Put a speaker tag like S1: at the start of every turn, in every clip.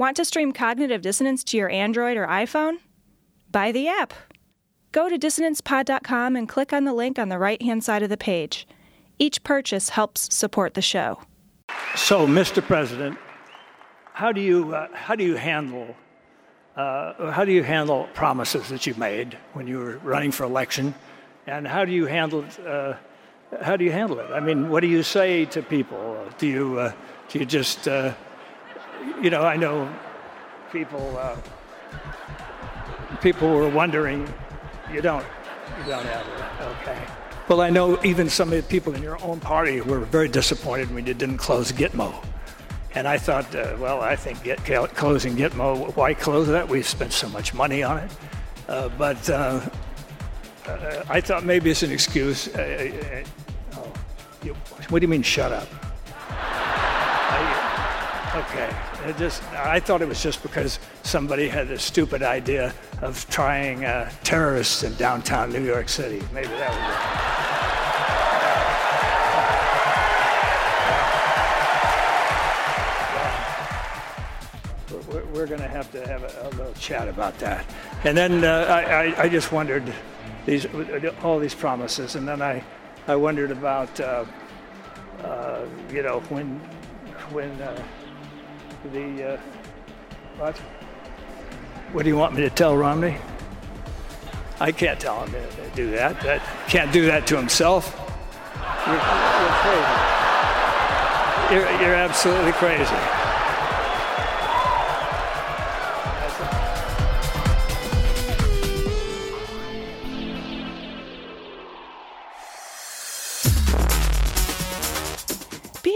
S1: Want to stream Cognitive Dissonance to your Android or iPhone? Buy the app. Go to dissonancepod.com and click on the link on the right hand side of the page. Each purchase helps support the show.
S2: So, Mr. President, how do you, uh, how do you handle uh, how do you handle promises that you made when you were running for election, and how do you handle uh, how do you handle it? I mean, what do you say to people? Do you uh, do you just uh, you know? I know people uh, people were wondering. You don't you don't have it. Okay. Well, I know even some of the people in your own party were very disappointed when you didn't close Gitmo. And I thought, uh, well, I think get, closing Gitmo, why close that? We've spent so much money on it. Uh, but uh, uh I thought maybe it's an excuse. Uh, uh, oh, you, what do you mean, shut up? Okay. It just, I thought it was just because somebody had a stupid idea of trying terrorists in downtown New York City. Maybe that was it. we're going to have to have a, little chat about that. And then uh, I, I, I, just wondered these all these promises, and then I, I wondered about uh, uh, you know when when uh, the uh, what what do you want me to tell Romney? I can't tell him to, do that. That can't do that to himself. You're, you're crazy. You're, you're absolutely crazy.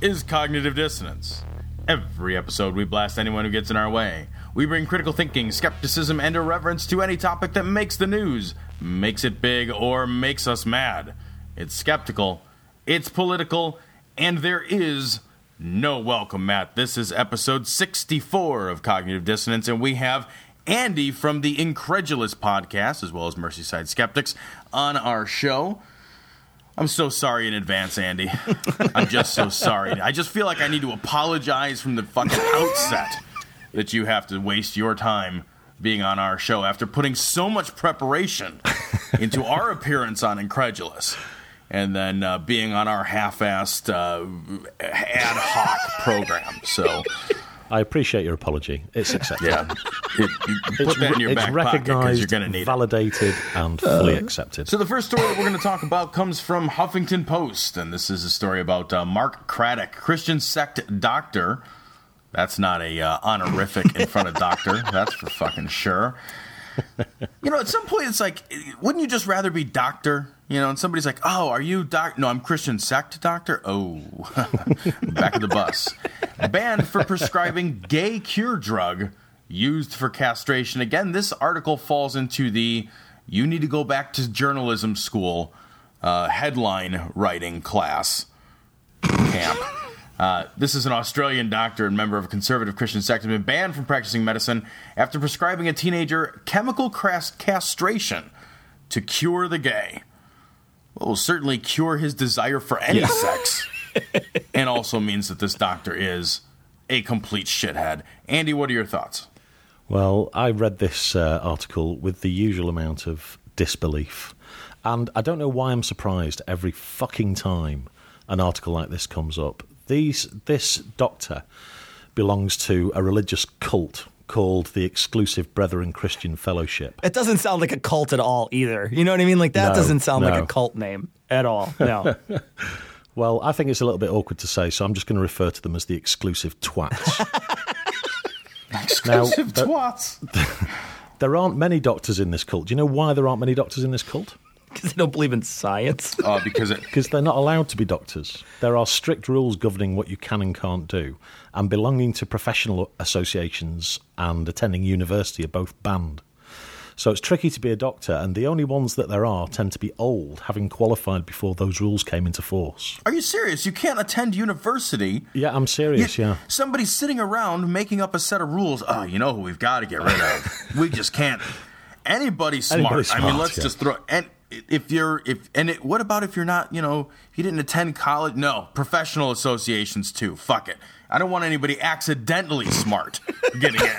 S3: Is Cognitive Dissonance. Every episode, we blast anyone who gets in our way. We bring critical thinking, skepticism, and irreverence to any topic that makes the news, makes it big, or makes us mad. It's skeptical, it's political, and there is no welcome mat. This is episode 64 of Cognitive Dissonance, and we have Andy from the Incredulous podcast, as well as Merseyside Skeptics, on our show. I'm so sorry in advance, Andy. I'm just so sorry. I just feel like I need to apologize from the fucking outset that you have to waste your time being on our show after putting so much preparation into our appearance on Incredulous and then uh, being on our half-assed uh, ad hoc program. So
S4: I appreciate your apology. It's accepted.
S3: Yeah, it, put that in your back
S4: recognised,
S3: you're need
S4: validated,
S3: it.
S4: and fully uh, accepted.
S3: So the first story that we're going to talk about comes from Huffington Post, and this is a story about uh, Mark Craddock, Christian sect doctor. That's not a uh, honorific in front of doctor. That's for fucking sure. You know, at some point, it's like, wouldn't you just rather be doctor? You know, and somebody's like, "Oh, are you doc?" No, I'm Christian sect doctor. Oh, back of the bus. Banned for prescribing gay cure drug used for castration. Again, this article falls into the "you need to go back to journalism school" uh, headline writing class camp. Uh, this is an Australian doctor and member of a conservative Christian sect who has been banned from practicing medicine after prescribing a teenager chemical castration to cure the gay will certainly cure his desire for any yeah. sex, and also means that this doctor is a complete shithead. Andy, what are your thoughts?
S4: Well, I read this uh, article with the usual amount of disbelief. And I don't know why I'm surprised every fucking time an article like this comes up. These, this doctor belongs to a religious cult called the Exclusive Brethren Christian Fellowship.
S5: It doesn't sound like a cult at all either. You know what I mean? Like that no, doesn't sound no. like a cult name at all. No.
S4: well, I think it's a little bit awkward to say, so I'm just going to refer to them as the Exclusive Twats.
S3: exclusive now, twats.
S4: there aren't many doctors in this cult. Do you know why there aren't many doctors in this cult?
S5: Because they don't believe in science.
S3: Uh, because it,
S4: because they're not allowed to be doctors. There are strict rules governing what you can and can't do, and belonging to professional associations and attending university are both banned. So it's tricky to be a doctor, and the only ones that there are tend to be old, having qualified before those rules came into force.
S3: are you serious? You can't attend university.
S4: Yeah, I'm serious, yeah.
S3: Somebody's sitting around making up a set of rules. Oh, you know who we've got to get rid of. we just can't. Anybody smart.
S4: Anybody
S3: I mean, let's
S4: yeah.
S3: just throw. And if you're if and it, what about if you're not? You know, if you didn't attend college. No, professional associations too. Fuck it. I don't want anybody accidentally smart getting in.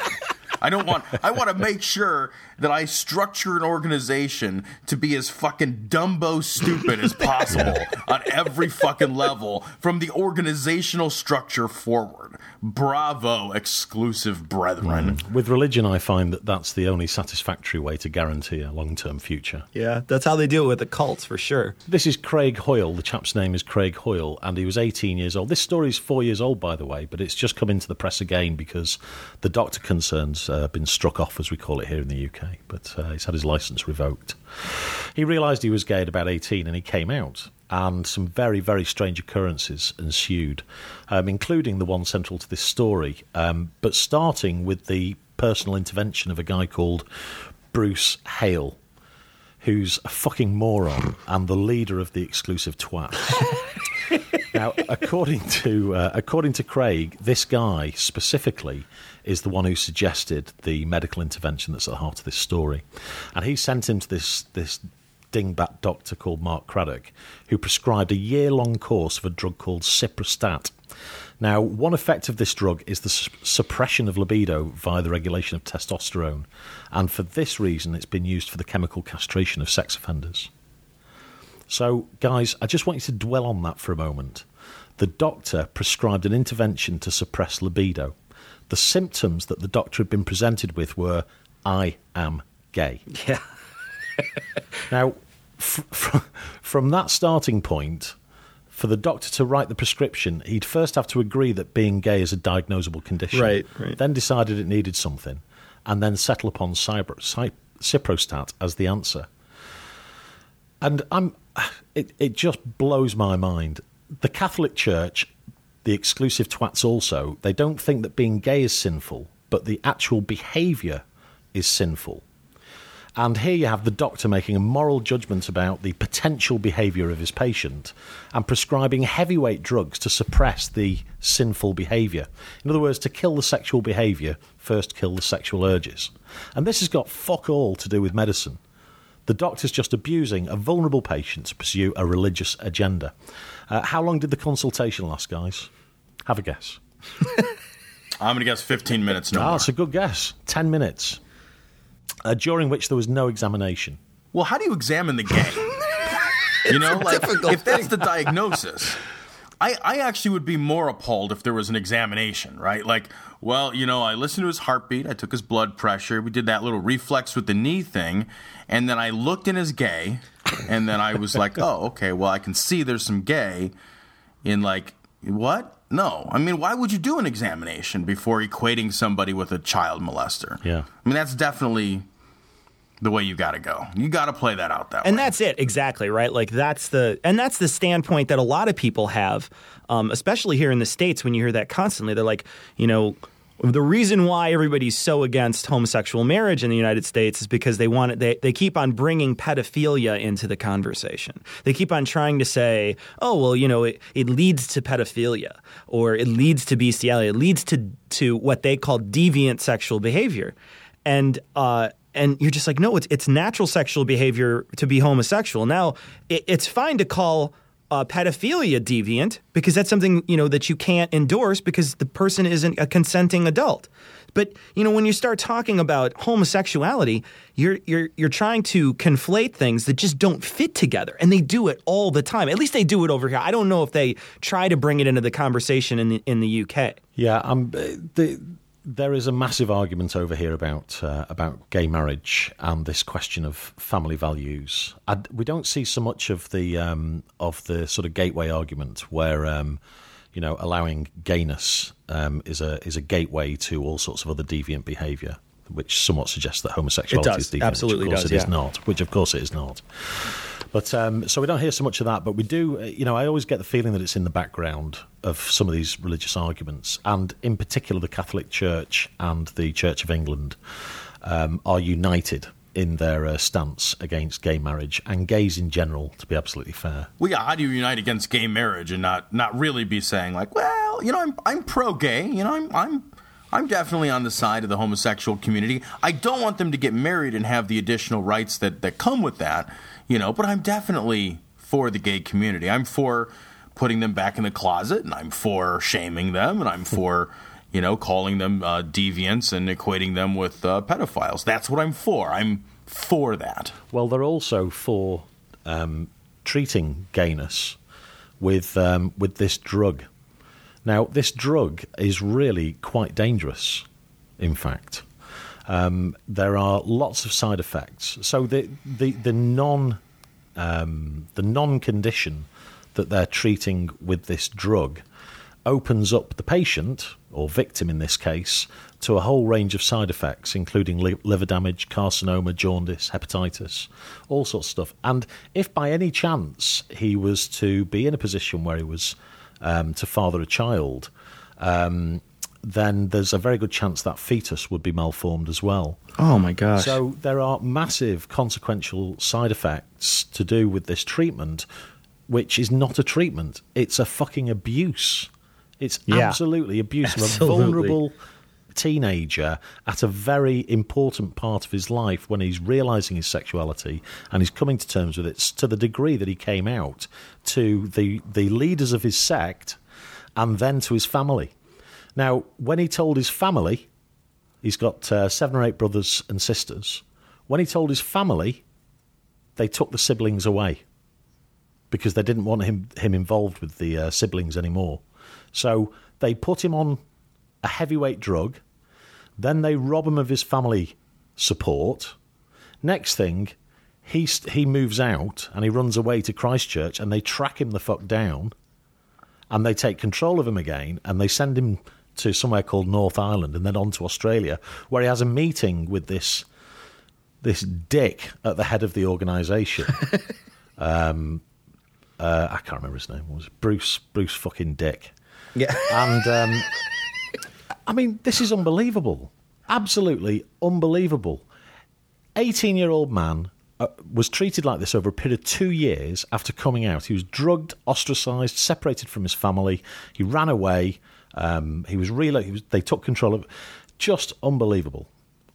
S3: I don't want. I want to make sure that I structure an organization to be as fucking dumbo stupid as possible on every fucking level, from the organizational structure forward. Bravo, exclusive brethren.
S4: With religion, I find that that's the only satisfactory way to guarantee a long term future.
S5: Yeah, that's how they do it with the cults for sure.
S4: This is Craig Hoyle. The chap's name is Craig Hoyle, and he was 18 years old. This story is four years old, by the way, but it's just come into the press again because the doctor concern's uh, been struck off, as we call it here in the UK. But uh, he's had his license revoked. He realised he was gay at about 18 and he came out. And some very, very strange occurrences ensued, um, including the one central to this story, um, but starting with the personal intervention of a guy called Bruce Hale who's a fucking moron and the leader of the exclusive twat. now, according to uh, according to Craig, this guy specifically is the one who suggested the medical intervention that's at the heart of this story, and he sent him to this this dingbat doctor called Mark Craddock, who prescribed a year long course of a drug called Cyprostat. Now, one effect of this drug is the su- suppression of libido via the regulation of testosterone, and for this reason, it's been used for the chemical castration of sex offenders. So, guys, I just want you to dwell on that for a moment. The doctor prescribed an intervention to suppress libido. The symptoms that the doctor had been presented with were I am gay.
S5: Yeah.
S4: Now, f- f- from that starting point, for the doctor to write the prescription, he'd first have to agree that being gay is a diagnosable condition.
S5: Right, right.
S4: Then decided it needed something, and then settle upon Cipro- Cy- Cyprostat as the answer. And I'm, it, it just blows my mind. The Catholic Church, the exclusive twats also, they don't think that being gay is sinful, but the actual behaviour is sinful. And here you have the doctor making a moral judgment about the potential behaviour of his patient and prescribing heavyweight drugs to suppress the sinful behaviour. In other words, to kill the sexual behaviour, first kill the sexual urges. And this has got fuck all to do with medicine. The doctor's just abusing a vulnerable patient to pursue a religious agenda. Uh, how long did the consultation last, guys? Have a guess.
S3: I'm going to guess 15 minutes no
S4: Ah,
S3: more.
S4: it's a good guess. 10 minutes. Uh, during which there was no examination.
S3: Well, how do you examine the gay? you know, like if that's the diagnosis. I, I actually would be more appalled if there was an examination, right? Like, well, you know, I listened to his heartbeat, I took his blood pressure, we did that little reflex with the knee thing, and then I looked in his gay, and then I was like, oh, okay, well, I can see there's some gay in like, what? No. I mean, why would you do an examination before equating somebody with a child molester?
S4: Yeah.
S3: I mean, that's definitely the way you got to go. You got to play that out that way.
S5: And
S3: way.
S5: that's it, exactly, right? Like that's the and that's the standpoint that a lot of people have, um, especially here in the states. When you hear that constantly, they're like, you know, the reason why everybody's so against homosexual marriage in the United States is because they want it, they they keep on bringing pedophilia into the conversation. They keep on trying to say, oh well, you know, it, it leads to pedophilia or it leads to bestiality, it leads to to what they call deviant sexual behavior, and. uh and you're just like, no, it's it's natural sexual behavior to be homosexual. Now, it, it's fine to call uh, pedophilia deviant because that's something you know that you can't endorse because the person isn't a consenting adult. But you know, when you start talking about homosexuality, you're you're you're trying to conflate things that just don't fit together, and they do it all the time. At least they do it over here. I don't know if they try to bring it into the conversation in the in the UK.
S4: Yeah, um, the, there is a massive argument over here about uh, about gay marriage and this question of family values. I, we don't see so much of the um, of the sort of gateway argument where um, you know allowing gayness um, is a is a gateway to all sorts of other deviant behaviour. Which somewhat suggests that homosexuality
S5: It does.
S4: is deviant,
S5: Absolutely
S4: which of course
S5: does,
S4: it is
S5: yeah.
S4: not. Which of course it is not. But um, so we don't hear so much of that, but we do. uh, You know, I always get the feeling that it's in the background of some of these religious arguments, and in particular, the Catholic Church and the Church of England um, are united in their uh, stance against gay marriage and gays in general. To be absolutely fair,
S3: Well, yeah. How do you unite against gay marriage and not not really be saying like, well, you know, I'm I'm pro gay. You know, I'm I'm I'm definitely on the side of the homosexual community. I don't want them to get married and have the additional rights that that come with that. You know, but I'm definitely for the gay community. I'm for putting them back in the closet, and I'm for shaming them, and I'm for you know calling them uh, deviants and equating them with uh, pedophiles. That's what I'm for. I'm for that.
S4: Well, they're also for um, treating gayness with um, with this drug. Now, this drug is really quite dangerous. In fact, um, there are lots of side effects. So the the the non um, the non condition that they're treating with this drug opens up the patient or victim in this case to a whole range of side effects, including li- liver damage, carcinoma, jaundice, hepatitis, all sorts of stuff. And if by any chance he was to be in a position where he was um, to father a child, um, then there's a very good chance that fetus would be malformed as well.
S5: Oh my gosh.
S4: So there are massive consequential side effects to do with this treatment, which is not a treatment. It's a fucking abuse. It's
S5: Yeah.
S4: absolutely abuse of a vulnerable teenager at a very important part of his life when he's realizing his sexuality and he's coming to terms with it to the degree that he came out to the the leaders of his sect and then to his family. Now, when he told his family, he's got uh, seven or eight brothers and sisters. When he told his family, they took the siblings away because they didn't want him him involved with the uh, siblings anymore. So they put him on a heavyweight drug. Then they rob him of his family support. Next thing, he he moves out and he runs away to Christchurch, and they track him the fuck down, and they take control of him again, and they send him to somewhere called North Island, and then on to Australia, where he has a meeting with this this dick at the head of the organisation. um, uh, I can't remember his name. What was it? Bruce Bruce fucking Dick.
S5: yeah.
S4: And um, I mean, this is unbelievable. Absolutely unbelievable. 18 year old man uh, was treated like this over a period of two years after coming out. He was drugged, ostracized, separated from his family. He ran away. Um, he was was, they took control of Just unbelievable.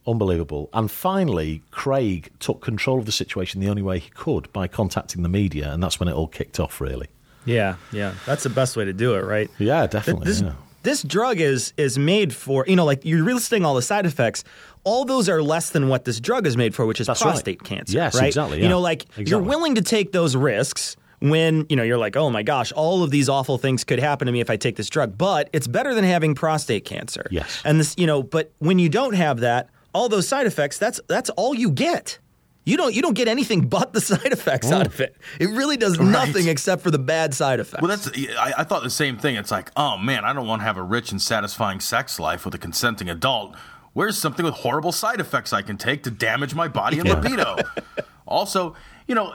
S4: Unbelievable. And finally, Craig took control of the situation the only way he could by contacting the media, and that's when it all kicked off, really.
S5: Yeah, yeah. That's the best way to do it, right?
S4: Yeah, definitely.
S5: This,
S4: yeah.
S5: This drug is is made for, you know, like you're listing all the side effects. All those are less than what this drug is made for, which is
S4: That's right.
S5: prostate cancer.
S4: Yes,
S5: right?
S4: exactly,
S5: You know like you're willing to take those risks when, you know, you're like, oh my gosh, all of these awful things could happen to me if I take this drug. But it's better than having prostate cancer.
S4: Yes.
S5: And this, you know, but when you don't have that, all those side effects, that's that's all you get. You don't you don't get anything but the side effects out of it. It really does nothing except for the bad side effects.
S3: Well, that's I, I thought the same thing. It's like, oh man, I don't want to have a rich and satisfying sex life with a consenting adult. Where's something with horrible side effects I can take to damage my body and libido? also, you know,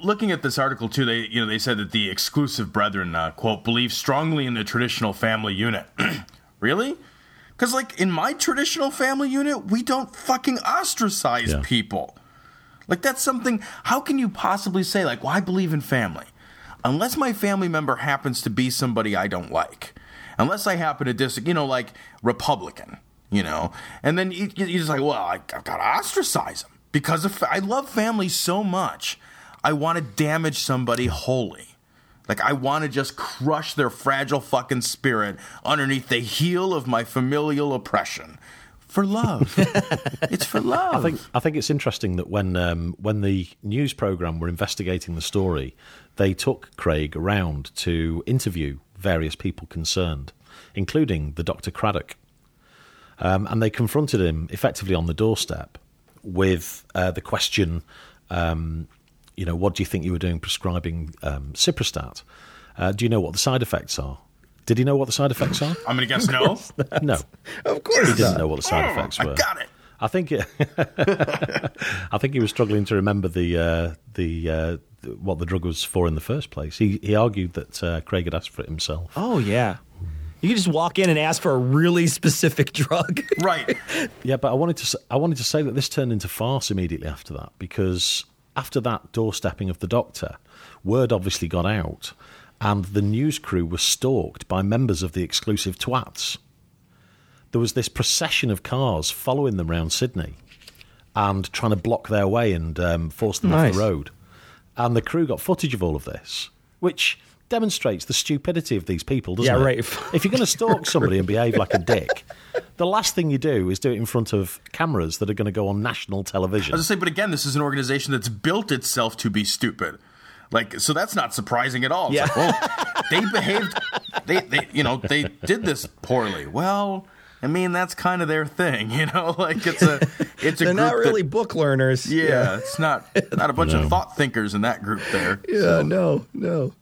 S3: looking at this article too, they you know they said that the exclusive brethren uh, quote believe strongly in the traditional family unit. really? Because like in my traditional family unit, we don't fucking ostracize
S4: Yeah.
S3: people. Like that's something. How can you possibly say like, "Well, I believe in family," unless my family member happens to be somebody I don't like, unless I happen to dis, you know, like Republican, you know, and then you, you're just like, "Well, I, I've got to ostracize them because I love family so much, I want to damage somebody wholly." Like I want to just crush their fragile fucking spirit underneath the heel of my familial oppression. For love. it's for love.
S4: I think I think it's interesting that when um, when the news program were investigating the story, they took Craig around to interview various people concerned, including the Dr. Craddock, um, and they confronted him effectively on the doorstep with uh, the question, um, you know, what do you think you were doing prescribing um, Cyprostat? Uh, do you know what the side effects are? Did he know what the side effects are?
S3: I'm going to guess no.
S4: no,
S5: of course
S4: he didn't know what the side effects were.
S3: I
S4: were.
S3: got it.
S4: I think I think he was struggling to remember the uh, the uh, what the drug was for in the first place. He he argued that uh, Craig had asked for it himself.
S5: Oh yeah. You could just walk in and ask for a really specific drug.
S3: Right.
S4: Yeah, but I wanted to s- I wanted to say that this turned into farce immediately after that because after that doorstepping of the doctor, word obviously got out, and the news crew was stalked by members of the exclusive twats. There was this procession of cars following them round Sydney and trying to block their way and um, force them
S5: Nice.
S4: off the road. And the crew got footage of all of this, which demonstrates the stupidity of these people, doesn't
S5: Yeah,
S4: it?
S5: right.
S4: If you're going to stalk somebody and behave like a dick, the last thing you do is do it in front of cameras that are going to go on national television.
S3: I was gonna say, but again, this is an organization that's built itself to be stupid. Like, so that's not surprising at all. It's
S5: Yeah.
S3: like, well, they behaved, they, they, you know, they did this poorly. Well, I mean, that's kind of their thing, you know. Like, it's a, it's a
S5: They're
S3: group
S5: not really
S3: That,
S5: book learners.
S3: yeah, it's not not a bunch
S4: No.
S3: of thought thinkers in that group there.
S5: Yeah, no, no.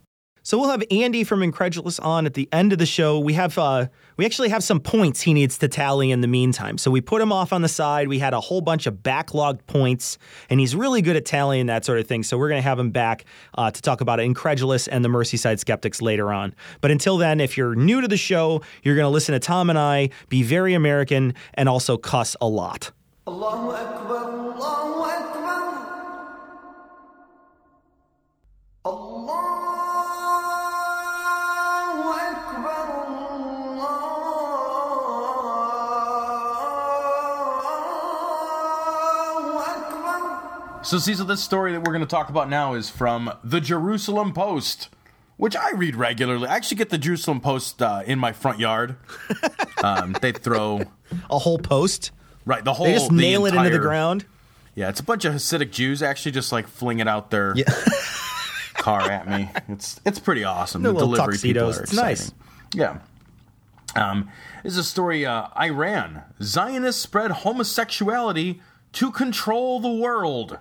S5: So we'll have Andy from Incredulous on at the end of the show. We have uh, we actually have some points he needs to tally in the meantime. So we put him off on the side. We had a whole bunch of backlogged points, and he's really good at tallying that sort of thing. So we're going to have him back uh, to talk about Incredulous and the Merseyside Skeptics later on. But until then, if you're new to the show, you're going to listen to Tom and I be very American and also cuss a lot.
S6: Allahu Akbar, Allahu Akbar. Allah.
S3: So, Cecil, this story that we're going to talk about now is from the Jerusalem Post, which I read regularly. I actually get the Jerusalem Post uh, in my front yard. Um, they throw
S5: A whole post.
S3: right the whole.
S5: They just
S3: the
S5: nail it into the ground.
S3: Yeah, it's a bunch of Hasidic Jews actually just like flinging out their car at me. It's it's pretty awesome. The delivery people are
S5: It's nice.
S3: Yeah. Um, this is a story. Uh, Iran Zionists spread homosexuality to control the world.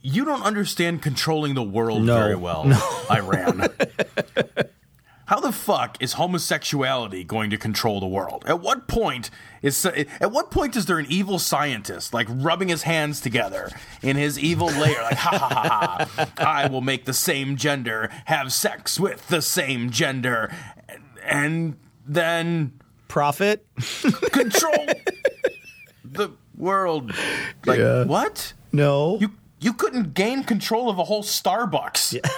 S3: You don't understand controlling the world
S5: No.
S3: very well, Iran. How the fuck is homosexuality going to control the world? At what point is at what point is there an evil scientist like rubbing his hands together in his evil lair like ha ha ha ha I will make the same gender have sex with the same gender and then
S5: Profit.
S3: control the world like
S5: Yeah.
S3: what?
S5: No.
S3: You you couldn't gain control of a whole Starbucks.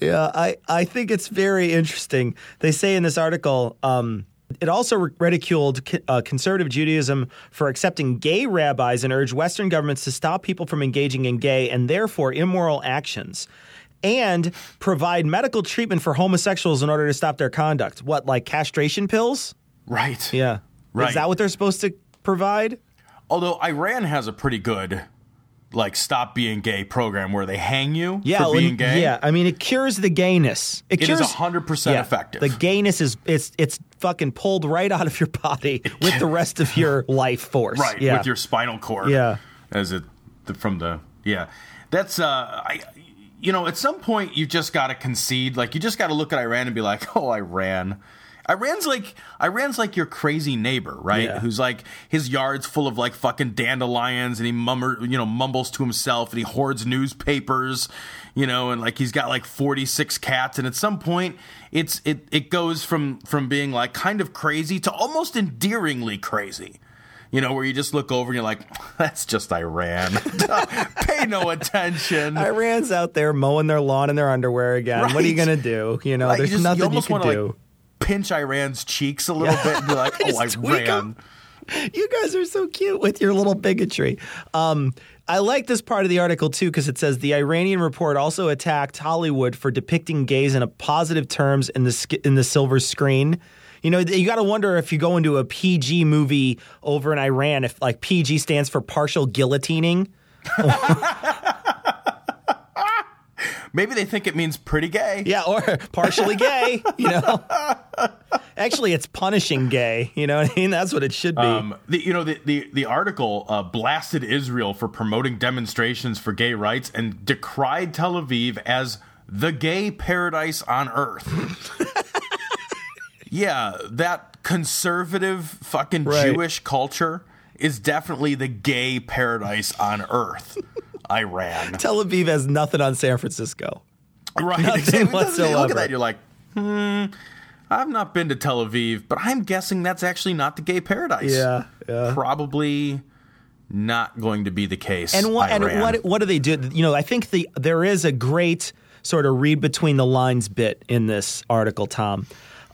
S5: Yeah, I, I think it's very interesting. They say in this article, um, it also ridiculed uh, conservative Judaism for accepting gay rabbis and urged Western governments to stop people from engaging in gay and therefore immoral actions and provide medical treatment for homosexuals in order to stop their conduct. What, like castration pills?
S3: Right.
S5: Yeah.
S3: Right.
S5: Is that what they're supposed to provide?
S3: Although Iran has a pretty good like stop being gay program where they hang you
S5: Yeah,
S3: for being gay.
S5: Yeah, I mean it cures the gayness. It,
S3: It is
S5: cures
S3: 100% effective.
S5: The gayness is it's it's fucking pulled right out of your body with the rest of your life force.
S3: Right,
S5: Yeah.
S3: with your spinal cord.
S5: Yeah.
S3: As it the, from the yeah. That's uh I you know, at some point you just got to concede. Like you just got to look at Iran and be like, "Oh, Iran." Iran's like Iran's like your crazy neighbor, right?
S5: Yeah.
S3: Who's like his yard's full of like fucking dandelions, and he mummer, you know, mumbles to himself, and he hoards newspapers, you know, and like he's got like forty six cats, and at some point, it's it it goes from from being like kind of crazy to almost endearingly crazy. You know, where you just look over and you're like, that's just Iran. Pay no attention.
S5: Iran's out there mowing their lawn in their underwear again. What are you gonna do? You know,
S3: Like,
S5: there's
S3: just-
S5: nothing you,
S3: almost
S5: can do.
S3: Like, pinch Iran's cheeks a little bit and be like, oh,
S5: Just tweak 'em.
S3: Iran.
S5: You guys are so cute with your little bigotry. Um, I like this part of the article too because it says the Iranian report also attacked Hollywood for depicting gays in a positive terms in the sk- in the silver screen. You know, you got to wonder if you go into a PG movie over in Iran, if like PG stands for partial guillotining.
S3: Maybe they think it means pretty gay.
S5: Yeah, or partially gay. You know, actually, it's punishing gay. You know what I mean? That's what it should be.
S3: Um, the, you know, the, the, the article uh, blasted Israel for promoting demonstrations for gay rights and decried Tel Aviv as the gay paradise on earth. yeah, that conservative fucking
S5: Right.
S3: Jewish culture is definitely the gay paradise on earth. Iran.
S5: Tel Aviv has nothing on San Francisco.
S3: Right.
S5: Nothing
S3: exactly. You look
S5: whatsoever.
S3: at that, you're like, hmm, I've not been to Tel Aviv, but I'm guessing that's actually not the gay paradise.
S5: Yeah, yeah.
S3: Probably not going to be the case.
S5: And what and what what do they do? You know, I think the there is a great sort of read between the lines bit in this article, Tom.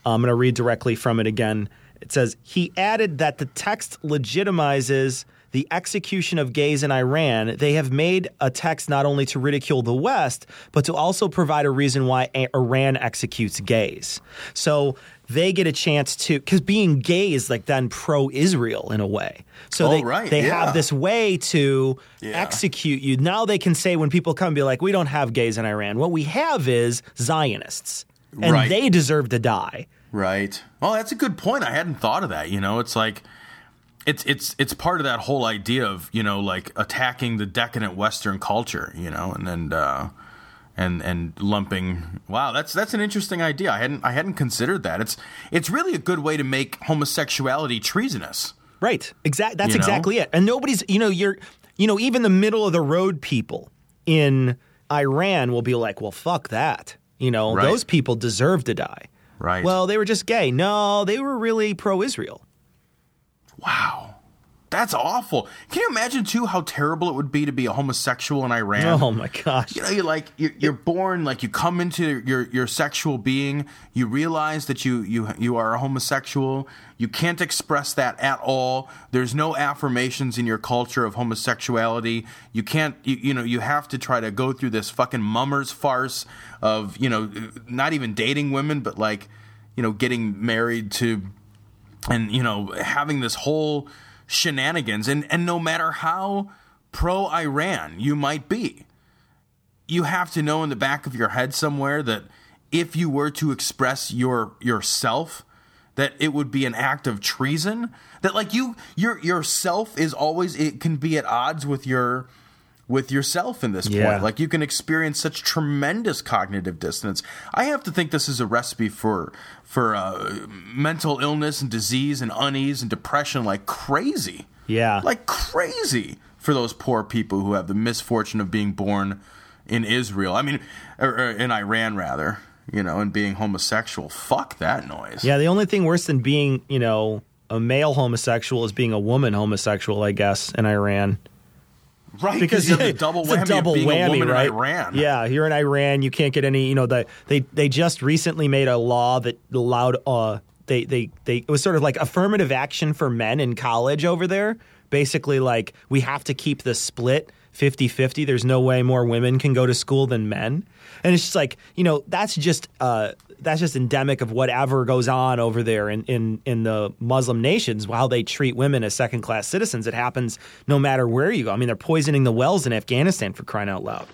S5: I'm going to read directly from it again. It says he added that the text legitimizes the execution of gays in Iran. They have made a text not only to ridicule the West, but to also provide a reason why A- Iran executes gays. So they get a chance to because being gay is like then pro-Israel in a way. So
S3: Oh,
S5: they
S3: right,
S5: they
S3: yeah.
S5: have this way to
S3: Yeah.
S5: execute you. Now they can say when people come be like, we don't have gays in Iran. What we have is Zionists. And
S3: Right.
S5: they deserve to die.
S3: Right. Well, that's a good point. I hadn't thought of that. You know, it's like it's it's it's part of that whole idea of you know like attacking the decadent Western culture. You know, and and uh, and and lumping. Wow, that's that's an interesting idea. I hadn't I hadn't considered that. It's it's really a good way to make homosexuality treasonous.
S5: Right. Exact that's
S3: You know?
S5: exactly it. And nobody's you know, you're you know, even the middle of the road people in Iran will be like, Well, fuck that. You know,
S3: Right.
S5: those people deserve to die.
S3: Right.
S5: Well, they were just gay. No, they were really pro Israel.
S3: Wow. That's awful. Can you imagine too how terrible it would be to be a homosexual in Iran?
S5: Oh my gosh.
S3: you know you're like you're, you're born like you come into your your sexual being you realize that you you you are a homosexual you can't express that at all there's no affirmations in your culture of homosexuality you can't you, you know you have to try to go through this fucking mummers farce of you know not even dating women but like you know getting married to and you know having this whole shenanigans and and no matter how pro Iran you might be you have to know in the back of your head somewhere that if you were to express your yourself that it would be an act of treason that like you your yourself is always it can be at odds with your with yourself in this
S5: Yeah.
S3: point like you can experience such tremendous cognitive dissonance i have to think this is a recipe for for uh, mental illness and disease and unease and depression like crazy
S5: Yeah.
S3: like crazy for those poor people who have the misfortune of being born in Israel. I mean, or, or in Iran rather, you know, and being homosexual. Fuck that noise.
S5: Yeah, the only thing worse than being, you know, a male homosexual is being a woman homosexual, I guess, in Iran.
S3: Right?
S5: because
S3: you have the double whammy
S5: double whammy,
S3: a woman
S5: right?
S3: in Iran.
S5: Yeah, you're in Iran. You can't get any. You know, the, they they just recently made a law that allowed. Uh, they they they it was sort of like affirmative action for men in college over there. Basically, like we have to keep the split 50-50. There's no way more women can go to school than men, and it's just like you know that's just. Uh, that's just endemic of whatever goes on over there in, in, in the Muslim nations, how they treat women as second class citizens. It happens no matter where you go. I mean, they're poisoning the wells in Afghanistan for crying out loud.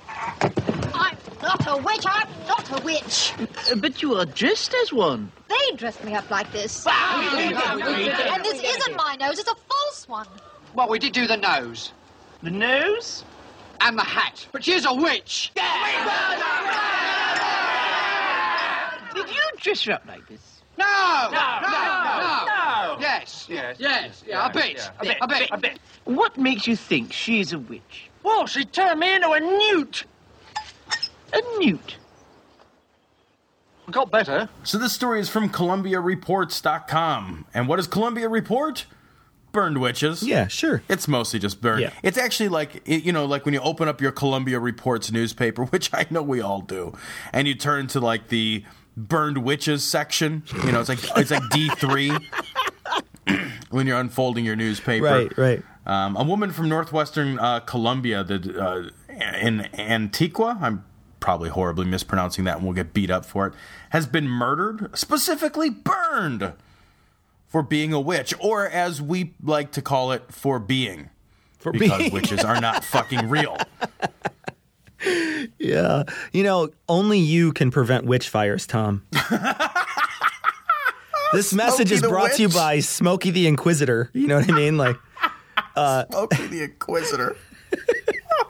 S7: I'm not a witch. I'm not a witch.
S8: But you are dressed as one.
S7: They dressed me up like this. and this isn't my nose. It's a false one.
S9: Well, we did do the nose
S8: The nose?
S9: And the hat, but she's a witch.
S8: Did you dress her up like this?
S9: No, no, no, no. Yes, yes, yes, yeah, a bit, a bit, a bit, a bit.
S8: What makes you think she's a witch?
S9: Well, she turned me into a newt.
S8: A newt?
S9: I got better.
S3: So this story is from ColombiaReports.com. And what does Columbia report? Burned witches.
S5: Yeah, sure.
S3: It's mostly just burned.
S5: Yeah.
S3: It's actually like you know, like when you open up your Columbia Reports newspaper, which I know we all do, and you turn to like the burned witches section. You know, it's like it's like D three when you're unfolding your newspaper.
S5: Right, right.
S3: Um, a woman from northwestern uh, Colombia, the uh, in Antigua, I'm probably horribly mispronouncing that, and we'll get beat up for it, has been murdered, specifically burned for being a witch, or as we like to call it, for being.
S5: For
S3: because
S5: being-
S3: witches are not fucking real.
S5: Yeah. You know, only you can prevent witch fires, Tom. this message
S3: Smokey
S5: is brought to you by Smokey the Inquisitor. You know what I mean? Like,
S3: Smokey the Inquisitor.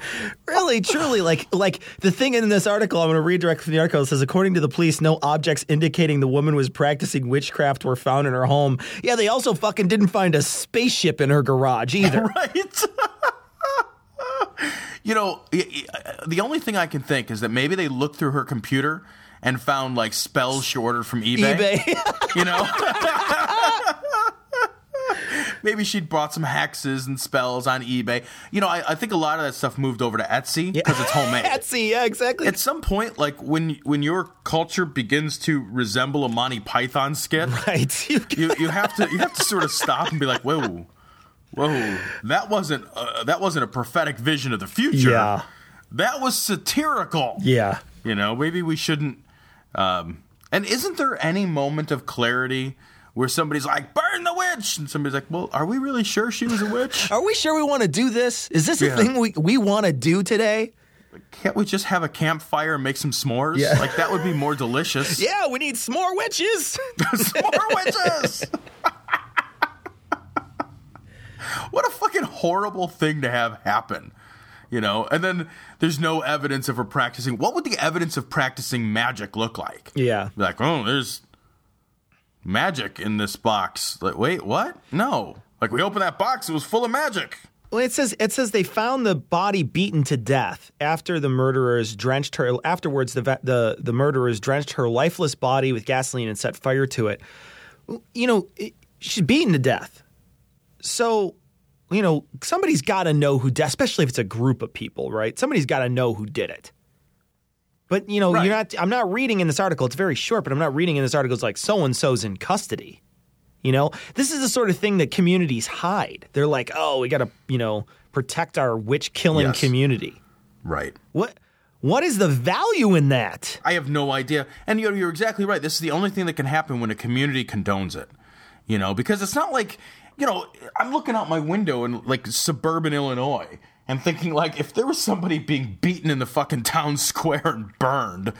S5: really, truly, like like the thing in this article, I'm going to read directly from the article. It says, according to the police, no objects indicating the woman was practicing witchcraft were found in her home. Yeah, they also fucking didn't find a spaceship in her garage either.
S3: right? you know, y- uh, the only thing I can think is that maybe they looked through her computer and found like spells she ordered from eBay.
S5: eBay.
S3: You know? Maybe she'd bought some hexes and spells on eBay. You know, I, I think a lot of that stuff moved over to Etsy because it's homemade.
S5: Etsy, yeah, exactly.
S3: At some point, like when when your culture begins to resemble a Monty Python skit,
S5: right. You,
S3: you you have to you have to sort of stop and be like, whoa, whoa, that wasn't uh, that wasn't a prophetic vision of the future.
S5: Yeah.
S3: that was satirical.
S5: yeah.
S3: You know, maybe we shouldn't. Um, and isn't there any moment of clarity where somebody's like, "Burn the witch," and somebody's like, "Well, are we really sure she was a witch?
S5: Are we sure we want to do this? Is this
S3: Yeah.
S5: a thing we, we want to do today?
S3: Can't we just have a campfire and make some s'mores?
S5: Yeah.
S3: Like that would be more delicious."
S5: Yeah, we need s'more witches.
S3: S'more witches. what a fucking horrible thing to have happen. You know, and then there's no evidence of her practicing. What would the evidence of practicing magic look like?
S5: yeah.
S3: Like, oh, there's magic in this box. Like, wait, what? No. Like, we opened that box, it was full of magic.
S5: Well, it says it says they found the body beaten to death after the murderers drenched her. Afterwards, the the the murderers drenched her lifeless body with gasoline and set fire to it. You know, it, she's beaten to death. So, you know, somebody's got to know who, de- especially if it's a group of people, right? Somebody's got to know who did it. But you know,
S3: Right.
S5: you're not. I'm not reading in this article. It's very short, but I'm not reading in this article. It's like so and so's in custody. You know, this is the sort of thing that communities hide. They're like, oh, we got to, you know, protect our witch killing
S3: Yes.
S5: community.
S3: Right.
S5: What? What is the value in that?
S3: I have no idea. And you're, you're exactly right. This is the only thing that can happen when a community condones it. You know, because it's not like, you know, I'm looking out my window in like suburban Illinois and thinking like if there was somebody being beaten in the fucking town square and burned,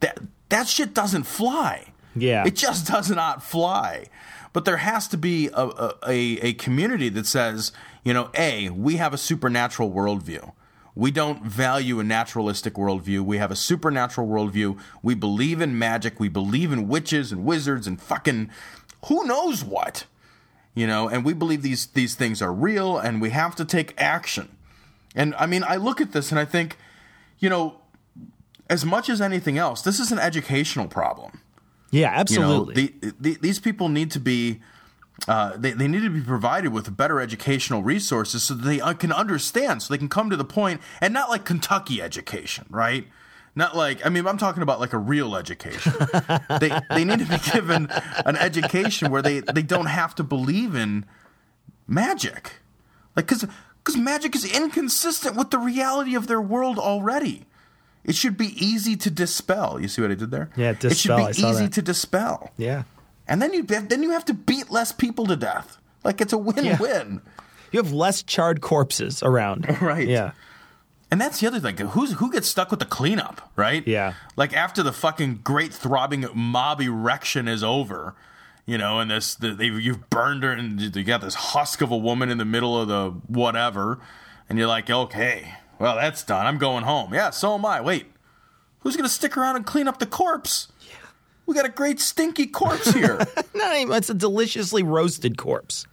S3: that that shit doesn't fly.
S5: Yeah.
S3: It just does not fly. But there has to be a, a, a, community that says, you know, A, we have a supernatural worldview. We don't value a naturalistic worldview. We have a supernatural worldview. We believe in magic. We believe in witches and wizards and fucking who knows what. You know, and we believe these these things are real and we have to take action. And I mean, I look at this and I think, you know, as much as anything else, this is an educational problem.
S5: Yeah,
S3: You
S5: absolutely.
S3: know, the, the, these people need to be. Uh, they, they need to be provided with better educational resources so that they uh, can understand, so they can come to the point, and not like Kentucky education, right? Not like I mean, I'm talking about like a real education. they they need to be given an education where they, they don't have to believe in magic, like because because magic is inconsistent with the reality of their world already. It should be easy to dispel. You see what I did there?
S5: Yeah, dispel.
S3: It should be easy
S5: that.
S3: to dispel.
S5: yeah.
S3: And then you then you have to beat less people to death. Like it's a win-win.
S5: You have less charred corpses around.
S3: Right.
S5: Yeah.
S3: And that's the other thing. Who's who gets stuck with the cleanup, right?
S5: Yeah.
S3: Like after the fucking great throbbing mob erection is over, you know, and this the, they, you've burned her, and you got this husk of a woman in the middle of the whatever, and you're like, okay, well that's done. I'm going home. Yeah, so am I. Wait, who's gonna stick around and clean up the corpse? Yeah. We got a great stinky corpse here.
S5: Not even, it's a deliciously roasted corpse.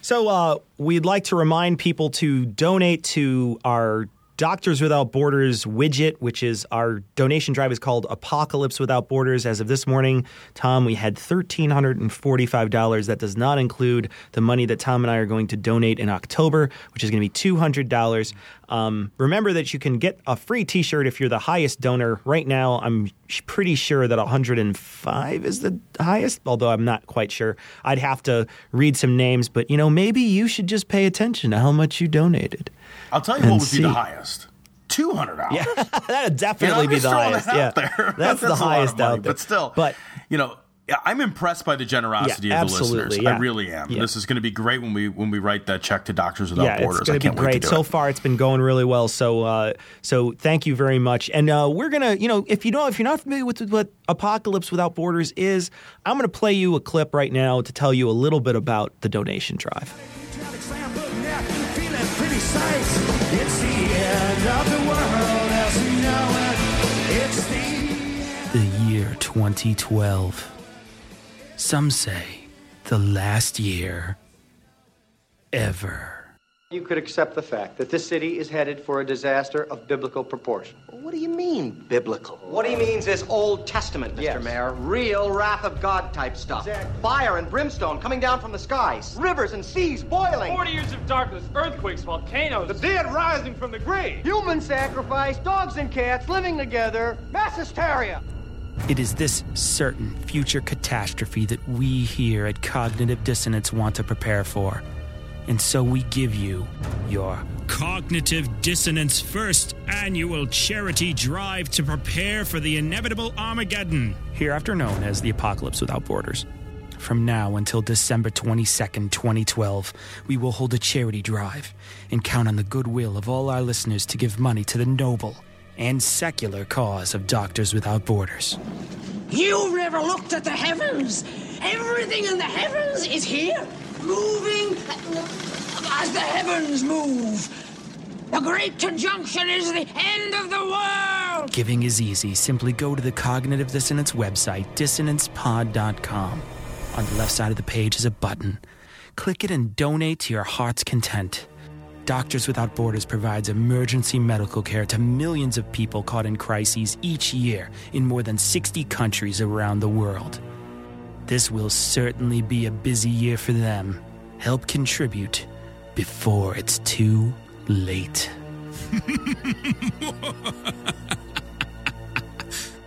S5: So uh, we'd like to remind people to donate to our Doctors Without Borders widget, which is our donation drive is called Apocalypse Without Borders. As of this morning, Tom, we had thirteen hundred and forty-five dollars. That does not include the money that Tom and I are going to donate in October, which is going to be two hundred dollars. Um, remember that you can get a free T-shirt if you're the highest donor. Right now, I'm pretty sure that 105 is the highest, although I'm not quite sure. I'd have to read some names, but you know, maybe you should just pay attention to how much you donated.
S3: I'll tell you what would be the highest. Two hundred dollars.
S5: Yeah, that'd
S3: You know,
S5: definitely be the highest.
S3: that
S5: Yeah,
S3: there.
S5: that's the
S3: lot of
S5: highest
S3: money,
S5: out there.
S3: But still,
S5: but
S3: you know, I'm impressed by the generosity
S5: Yeah,
S3: of the listeners.
S5: yeah.
S3: I really am.
S5: Yeah.
S3: This is going to be great when we when we write that check to Doctors Without
S5: yeah,
S3: Borders.
S5: it's going to be
S3: to
S5: great. So
S3: it.
S5: far, it's been going really well. So, uh, so thank you very much. And uh, we're gonna, you know, if you know, if you're not familiar with what Apocalypse Without Borders is, I'm gonna play you a clip right now to tell you a little bit about the donation drive.
S10: Feeling pretty sight. It's the end of the world as we know it. It's the
S11: The year 2012. Some say the last year ever.
S12: You could accept the fact that this city is headed for a disaster of biblical proportion.
S13: What do you mean, biblical?
S12: What he means is Old Testament, Mr.
S13: Yes.
S12: Mayor. Real wrath of God type stuff. Fire and brimstone coming down from the skies. Rivers and seas boiling.
S14: 40 years of darkness, earthquakes, volcanoes. The dead rising from the grave.
S12: Human sacrifice, dogs and cats living together, mass hysteria.
S11: It is this certain future catastrophe that we here at Cognitive Dissonance want to prepare for. And so we give you your
S15: Cognitive Dissonance First Annual Charity Drive to prepare for the inevitable Armageddon.
S11: hereafter known as the Apocalypse Without Borders. From now until December 22nd, 2012, we will hold a charity drive and count on the goodwill of all our listeners to give money to the noble and secular cause of Doctors Without Borders.
S16: You've never looked at the heavens. Everything in the heavens is here, moving as the heavens move. The Great Conjunction is the end of the world.
S11: Giving is easy. Simply go to the Cognitive Dissonance website, dissonancepod.com. On the left side of the page is a button. Click it and donate to your heart's content. Doctors Without Borders provides emergency medical care to millions of people caught in crises each year in more than 60 countries around the world. This will certainly be a busy year for them. Help contribute before it's too late.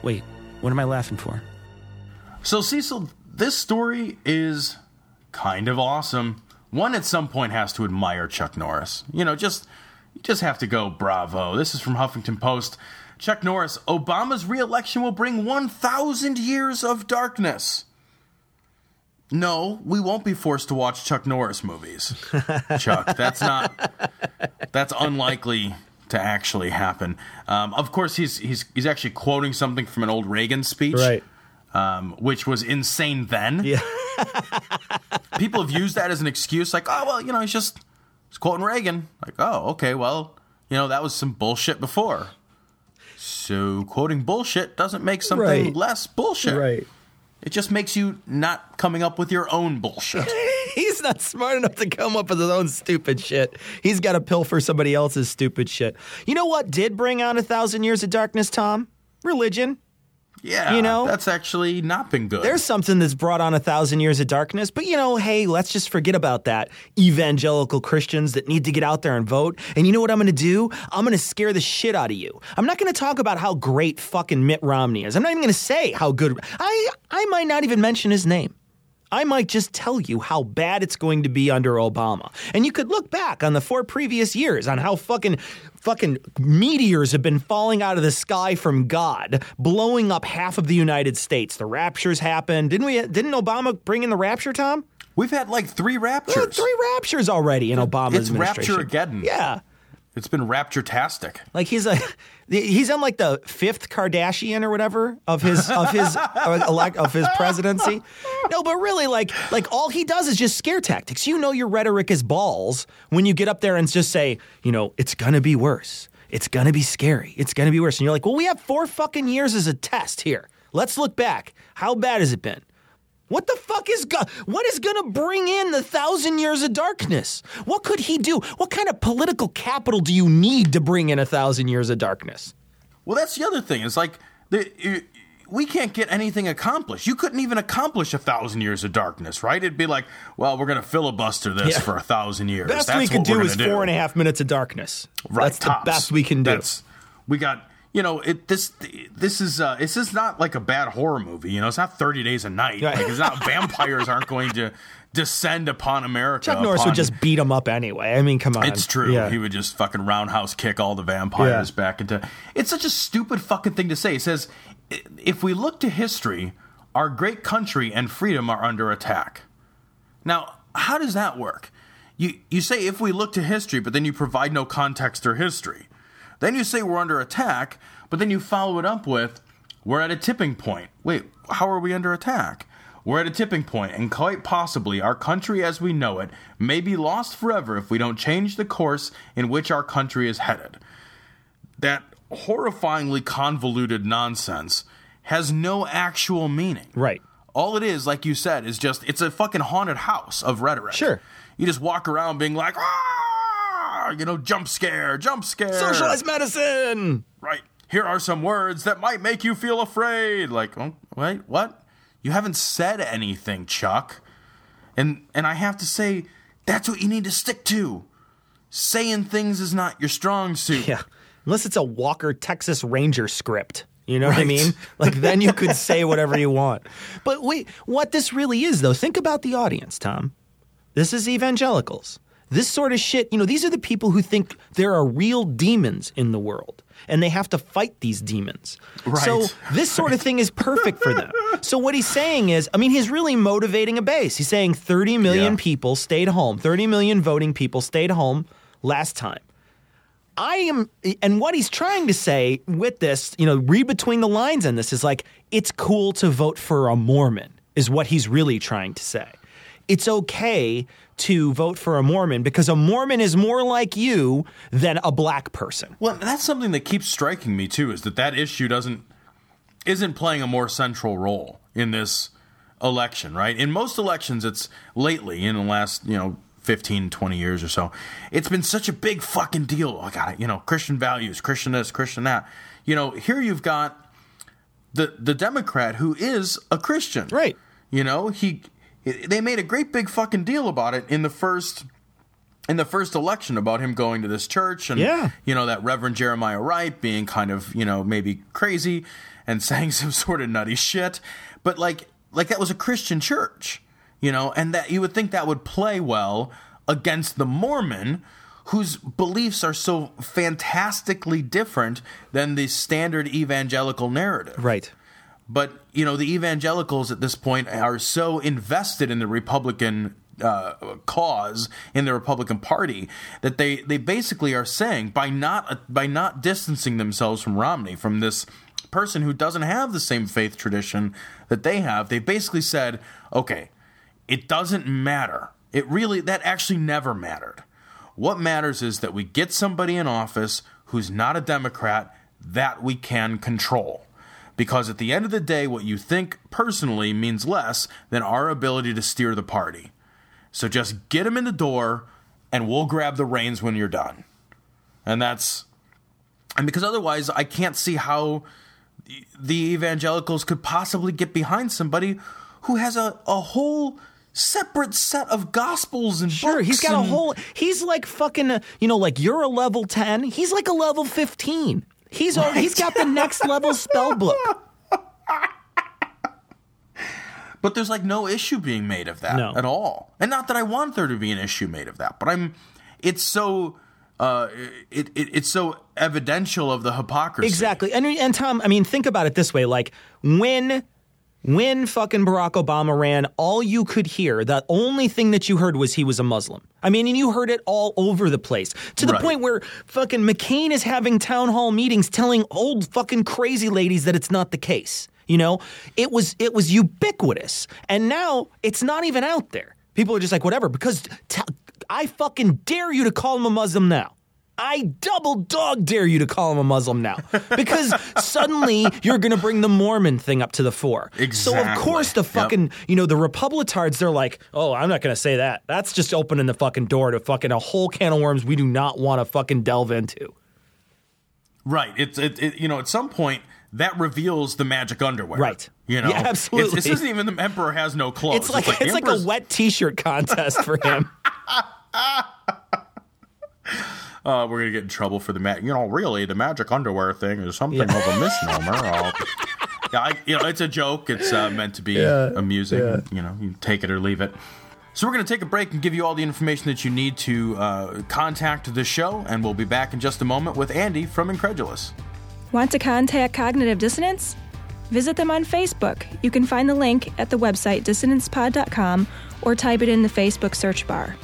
S11: Wait, what am I laughing for?
S3: So, Cecil, this story is kind of awesome. One at some point has to admire Chuck Norris. You know, just you just have to go bravo. This is from Huffington Post. Chuck Norris, Obama's reelection will bring 1,000 years of darkness. No, we won't be forced to watch Chuck Norris movies. Chuck, that's not that's unlikely to actually happen. Um, of course, he's he's he's actually quoting something from an old Reagan speech,
S5: Right.
S3: Um, which was insane then.
S5: Yeah.
S3: People have used that as an excuse, like, oh well, you know, he's just he's quoting Reagan. Like, oh, okay, well, you know, that was some bullshit before. So quoting bullshit doesn't make something
S5: Right.
S3: less bullshit.
S5: Right.
S3: It just makes you not coming up with your own bullshit.
S5: He's not smart enough to come up with his own stupid shit. He's got to pilfer somebody else's stupid shit. You know what did bring on a thousand years of darkness, Tom? Religion.
S3: Yeah,
S5: You know?
S3: that's actually not been good.
S5: There's something that's brought on a thousand years of darkness, but you know, hey, let's just forget about that. Evangelical Christians that need to get out there and vote. And you know what I'm going to do? I'm going to scare the shit out of you. I'm not going to talk about how great fucking Mitt Romney is. I'm not even going to say how good. I I might not even mention his name. I might just tell you how bad it's going to be under Obama. And you could look back on the four previous years on how fucking fucking meteors have been falling out of the sky from God, blowing up half of the United States. The raptures happened. Didn't we didn't Obama bring in the rapture, Tom?
S3: We've had like three raptures.
S5: Three raptures already in Obama's
S3: it's
S5: administration.
S3: rapture-ageddon.
S5: Yeah.
S3: It's been rapture-tastic.
S5: Like he's a he's on like the fifth Kardashian or whatever of his of his uh, elect of his presidency. No, but really like like all he does is just scare tactics. You know your rhetoric is balls when you get up there and just say, you know, it's gonna be worse. It's gonna be scary. It's gonna be worse. And you're like, well, we have four fucking years as a test here. Let's look back. How bad has it been? What the fuck is go- what is going to bring in the thousand years of darkness? What could he do? What kind of political capital do you need to bring in a thousand years of darkness?
S3: Well, that's the other thing. It's like the, we can't get anything accomplished. You couldn't even accomplish a thousand years of darkness, right? It'd be like, well, we're going to filibuster this
S5: Yeah.
S3: for a thousand years.
S5: Best
S3: That's
S5: we could
S3: we're
S5: do is
S3: gonna
S5: four and a half minutes of darkness.
S3: Right,
S5: That's
S3: tops.
S5: the best we can do.
S3: That's we got. You know, it this this is uh this is not like a bad horror movie. You know, it's not Thirty Days of Night.
S5: Right.
S3: Like it's not vampires aren't going to descend upon America.
S5: Chuck Norris
S3: upon-
S5: would just beat them up anyway. I mean, come on.
S3: It's true.
S5: Yeah.
S3: He would just fucking roundhouse kick all the vampires
S5: Yeah.
S3: back into. It's such a stupid fucking thing to say. It says, if we look to history, our great country and freedom are under attack. Now, how does that work? You you say if we look to history, but then you provide no context or history. Then you say we're under attack, but then you follow it up with we're at a tipping point. Wait, how are we under attack? We're at a tipping point, and quite possibly our country as we know it may be lost forever if we don't change the course in which our country is headed. That horrifyingly convoluted nonsense has no actual meaning.
S5: Right.
S3: All it is, like you said, is just it's a fucking haunted house of rhetoric.
S5: Sure.
S3: You just walk around being like, ah, Ah, you know, jump scare, jump scare.
S5: Socialized medicine.
S3: Right. Here are some words that might make you feel afraid. Like, oh, wait, what? You haven't said anything, Chuck. And and I have to say, that's what you need to stick to. Saying things is not your strong suit.
S5: Yeah. Unless it's a Walker Texas Ranger script. You know what I mean? Like then you could say whatever you want. But wait, what this really is though, think about the audience, Tom. This is evangelicals. This sort of shit, you know, these are the people who think there are real demons in the world and they have to fight these demons.
S3: Right.
S5: So this sort of thing is perfect for them. So what he's saying is, I mean, he's really motivating a base. He's saying 30 million
S3: Yeah.
S5: people stayed home. 30 million voting people stayed home last time. I am, and what he's trying to say with this, you know, read between the lines in this is like, it's cool to vote for a Mormon, is what he's really trying to say. It's okay to vote for a Mormon because a Mormon is more like you than a black person.
S3: Well, that's something that keeps striking me too is that that issue doesn't isn't playing a more central role in this election, right? In most elections it's lately in the last, you know, 15, 20 years or so. It's been such a big fucking deal. I got it, you know, Christian values, Christian this, Christian that. You know, here you've got the the Democrat who is a Christian.
S5: Right.
S3: You know, he they made a great big fucking deal about it in the first in the first election about him going to this church and
S5: Yeah.
S3: you know that Reverend Jeremiah Wright being kind of you know maybe crazy and saying some sort of nutty shit, but like like that was a Christian church, you know, and that you would think that would play well against the Mormon whose beliefs are so fantastically different than the standard evangelical narrative.
S5: Right.
S3: But you know, the evangelicals at this point are so invested in the Republican uh, cause in the Republican Party that they they basically are saying by not by not distancing themselves from Romney from this person who doesn't have the same faith tradition that they have. They basically said, okay, it doesn't matter. It really that actually never mattered. What matters is that we get somebody in office who's not a Democrat that we can control. Because at the end of the day, what you think personally means less than our ability to steer the party. So just get him in the door and we'll grab the reins when you're done. And that's. And because otherwise, I can't see how the evangelicals could possibly get behind somebody who has a, a whole separate set of gospels and
S5: Sure, he's got a whole. He's like fucking. uh, You know, like you're a level ten. He's like a level fifteen. He's already, he's got the next level spell book.
S3: But there's like no issue being made of that
S5: No.
S3: at all. And not that I want there to be an issue made of that, but I'm it's so uh it, it it's so evidential of the hypocrisy.
S5: Exactly. And and Tom, I mean, think about it this way: like when when fucking Barack Obama ran, all you could hear, the only thing that you heard was he was a Muslim. I mean, and you heard it all over the place to the
S3: Right.
S5: point where fucking McCain is having town hall meetings telling old fucking crazy ladies that it's not the case. You know, it was it was ubiquitous, and now it's not even out there. People are just like whatever because t- I fucking dare you to call him a Muslim now. I double dog dare you to call him a Muslim now because suddenly you're going to bring the Mormon thing up to the fore. Exactly. So of course the
S3: Yep.
S5: fucking you know the Republicards they're like, oh, I'm not going to say that. That's just opening the fucking door to fucking a whole can of worms we do not want to fucking delve into.
S3: Right. It's it, it you know, at some point that reveals the magic underwear.
S5: Right.
S3: You know,
S5: Yeah, absolutely.
S3: It's, this isn't even the emperor has no clothes.
S5: It's like it's
S3: the
S5: like a wet T-shirt contest for him.
S3: Uh, we're gonna get in trouble for the ma- you know really the magic underwear thing is something
S5: Yeah.
S3: of a misnomer. Uh, yeah, I, you know it's a joke. It's uh, meant to be
S5: Yeah,
S3: amusing.
S5: yeah.
S3: You know, you take it or leave it. So we're gonna take a break and give you all the information that you need to uh, contact the show, and we'll be back in just a moment with Andy from Incredulous.
S1: Want to contact Cognitive Dissonance? Visit them on Facebook. You can find the link at the website dissonancepod.com or type it in the Facebook search bar.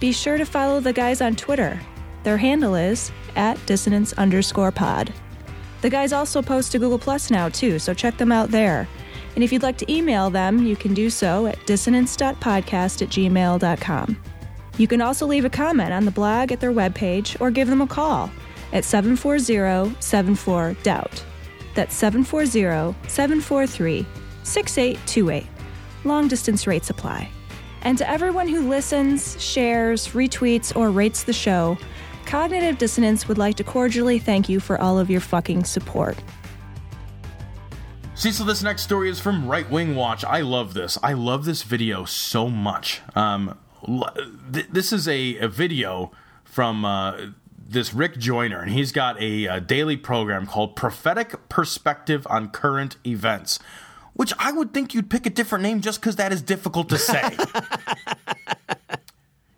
S1: Be sure to follow the guys on Twitter. Their handle is at dissonance underscore pod. The guys also post to Google Plus now, too, so check them out there. And if you'd like to email them, you can do so at dissonance.podcast at gmail.com. You can also leave a comment on the blog at their webpage or give them a call at 740 74 Doubt. That's 740 743 6828. Long distance rates apply. And to everyone who listens, shares, retweets, or rates the show, Cognitive Dissonance would like to cordially thank you for all of your fucking support.
S3: Cecil, this next story is from Right Wing Watch. I love this. I love this video so much. Um, th- this is a, a video from uh, this Rick Joyner, and he's got a, a daily program called Prophetic Perspective on Current Events, which I would think you'd pick a different name just because that is difficult to say.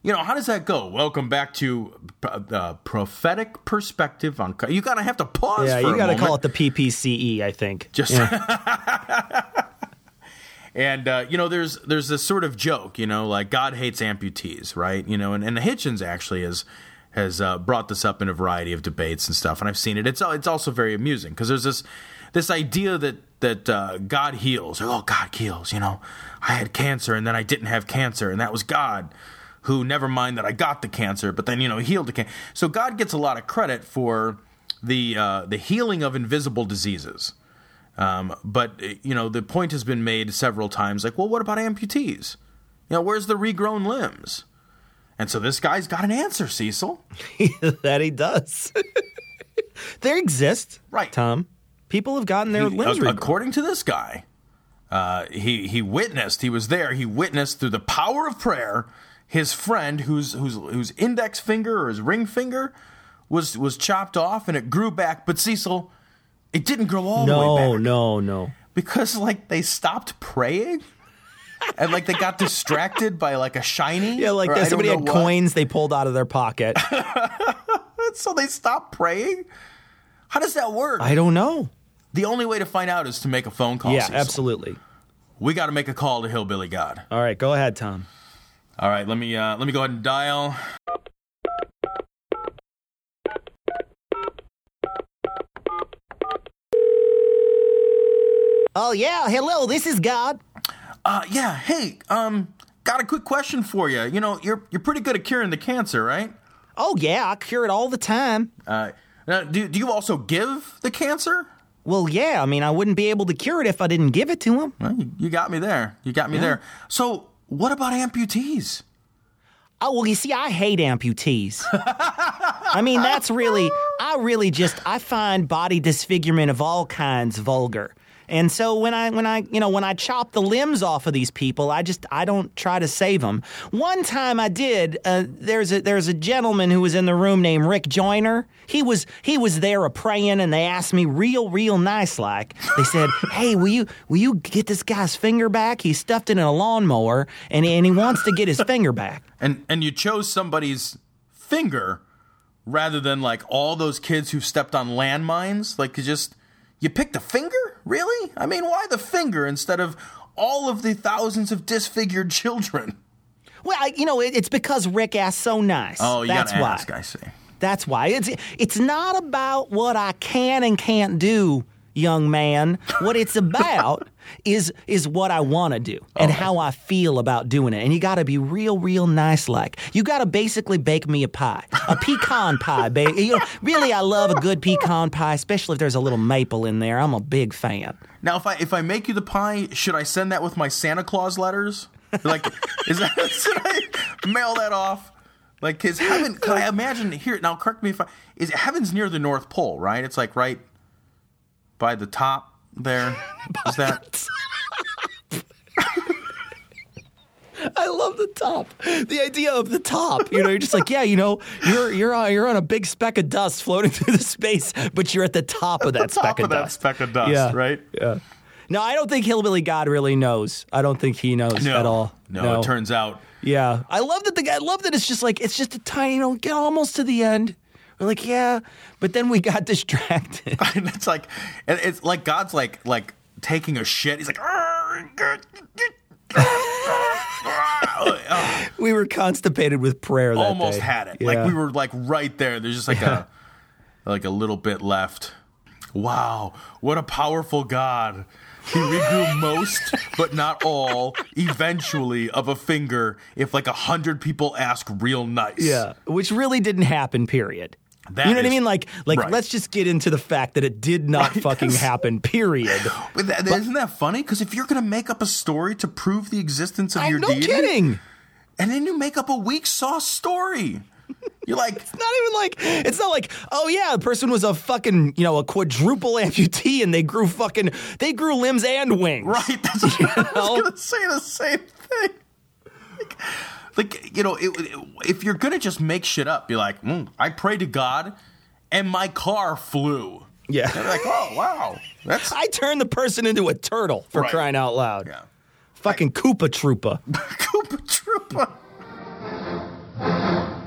S3: you know, how does that go? Welcome back to uh, Prophetic Perspective on. You gotta have to pause.
S5: Yeah,
S3: for
S5: you
S3: a
S5: got to
S3: moment.
S5: call it the PPCE, I think.
S3: Just
S5: Yeah.
S3: and uh, you know, there's there's this sort of joke, you know, like God hates amputees, right? You know, and, and Hitchens actually has has uh, brought this up in a variety of debates and stuff, and I've seen it. It's it's also very amusing because there's this this idea that that uh, God heals. Oh, God heals. You know, I had cancer and then I didn't have cancer, and that was God who never mind that I got the cancer, but then you know healed the cancer. So God gets a lot of credit for the uh, the healing of invisible diseases. Um, but you know the point has been made several times, like, well, what about amputees? You know, where's the regrown limbs? And so this guy's got an answer, Cecil.
S5: that he does. they exist,
S3: right,
S5: Tom. People have gotten their
S3: He-
S5: limbs regrown.
S3: according to this guy, uh, he he witnessed. He was there. He witnessed through the power of prayer. His friend, whose whose whose index finger or his ring finger was was chopped off, and it grew back. But Cecil, it didn't grow all the way
S5: No,
S3: back
S5: no, no. no.
S3: because like they stopped praying. And like they got distracted by like a shiny.
S5: Yeah, like that. Somebody had
S3: what.
S5: coins they pulled out of their pocket.
S3: so they stopped praying. How does that work?
S5: I don't know.
S3: The only way to find out is to make a phone call.
S5: yeah,
S3: Cecil.
S5: absolutely.
S3: We got to make a call to Hillbilly God.
S5: All right, go ahead, Tom.
S3: All right, let me uh, let me go ahead and dial.
S5: Oh yeah, hello. This is God.
S3: Uh, yeah. Hey, um, got a quick question for you. You know, you're you're pretty good at curing the cancer, right?
S5: Oh yeah, I cure it all the time.
S3: Uh, now, do do you also give the cancer?
S5: Well, yeah. I mean, I wouldn't be able to cure it if I didn't give it to him.
S3: Well, you, got me there. You got me
S5: Yeah.
S3: there. So, what about amputees?
S5: Oh well, you see, I hate amputees. I mean, that's really, I really just, I find body disfigurement of all kinds vulgar. And so when I, when I, you know, when I chop the limbs off of these people, I just, I don't try to save them. One time I did. Uh, there's a, there's a gentleman who was in the room named Rick Joyner. He was, he was there a praying, and they asked me real, real nice like. They said, "Hey, will you, will you get this guy's finger back? He stuffed it in a lawnmower, and and he wants to get his finger back."
S3: And and you chose somebody's finger rather than like all those kids who stepped on landmines. Like just you picked a finger, really? I mean, why the finger instead of all of the thousands of disfigured children?
S5: Well, I- you know, it, it's because Rick asked so nice.
S3: Oh, you
S5: That's
S3: gotta
S5: why.
S3: ask. I see.
S5: That's why. It's it's not about what I can and can't do, young man. What it's about is is what I want to do and
S3: Oh.
S5: how I feel about doing it. And you got to be real, real nice. Like you got to basically bake me a pie, a pecan pie. Ba- you know, really, I love a good pecan pie, especially if there's a little maple in there. I'm a big fan.
S3: Now, if I if I make you the pie, should I send that with my Santa Claus letters? Like, is that should I mail that off? Like, cause heaven? Can I imagine here? Now, correct me if I is heaven's near the North Pole, right? It's like right by the top there. Is that?
S5: I love the top. The idea of the top. You know, you're just like, yeah, you know, you're you're on, you're on a big speck of dust floating through the space, but you're at the top of that
S3: top
S5: speck of,
S3: of that
S5: dust.
S3: speck of dust,
S5: Yeah.
S3: right?
S5: Yeah. No, I don't think Hillbilly God really knows. I don't think he knows
S3: No,
S5: at all.
S3: No, it turns out
S5: Yeah, I love that the guy. I love that it's just like it's just a tiny. You know, get almost to the end. We're like, yeah, but then we got distracted.
S3: and it's like and it's like God's like like taking a shit. He's like,
S5: we were constipated with prayer. That
S3: almost
S5: day.
S3: had it.
S5: Yeah.
S3: Like we were like right there. There's just like
S5: Yeah.
S3: a like a little bit left. Wow, what a powerful God. He regrew most, but not all, eventually, of a finger if like a hundred people ask real nice.
S5: Yeah, which really didn't happen. Period.
S3: That
S5: you know what I mean? Like, like
S3: right.
S5: let's just get into the fact that it did not fucking happen. Period.
S3: But that, isn't that funny? Because if you're going to make up a story to prove the existence of
S5: I'm
S3: your
S5: no
S3: deity,
S5: kidding.
S3: and then you make up a weak sauce story, you're like,
S5: It's not even like it's not like oh yeah, the person was a fucking you know a quadruple amputee and they grew fucking they grew limbs and wings.
S3: right? That's what I was going to say the same thing. Like, like you know, it, it- if you're to just make shit up, be like, mm, I pray to God, and my car flew.
S5: Yeah.
S3: They're like, oh wow, that's
S5: I turned the person into a turtle for
S3: Right.
S5: crying out loud.
S3: yeah.
S5: Fucking Koopa Troopa.
S3: Koopa Troopa.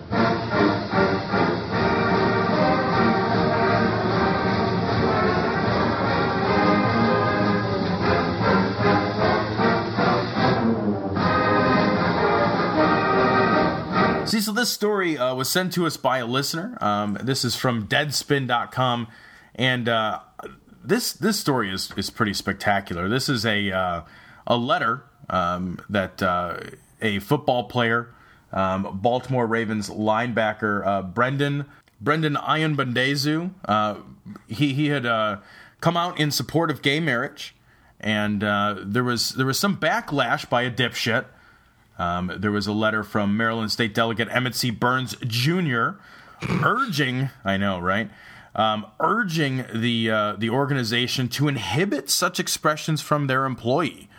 S3: See, so this story uh, was sent to us by a listener. Um, this is from Deadspin.com, and uh, this this story is is pretty spectacular. This is a uh, a letter um, that uh, a football player, um, Baltimore Ravens linebacker uh, Brendon Brendon Ayanbadejo, uh, he he had come out in support of gay marriage, and there was there was some backlash by a dipshit. Um, there was a letter from Maryland State Delegate Emmett C. Burns Jr. urging, I know, right? Um, urging the uh, the organization to inhibit such expressions from their employee.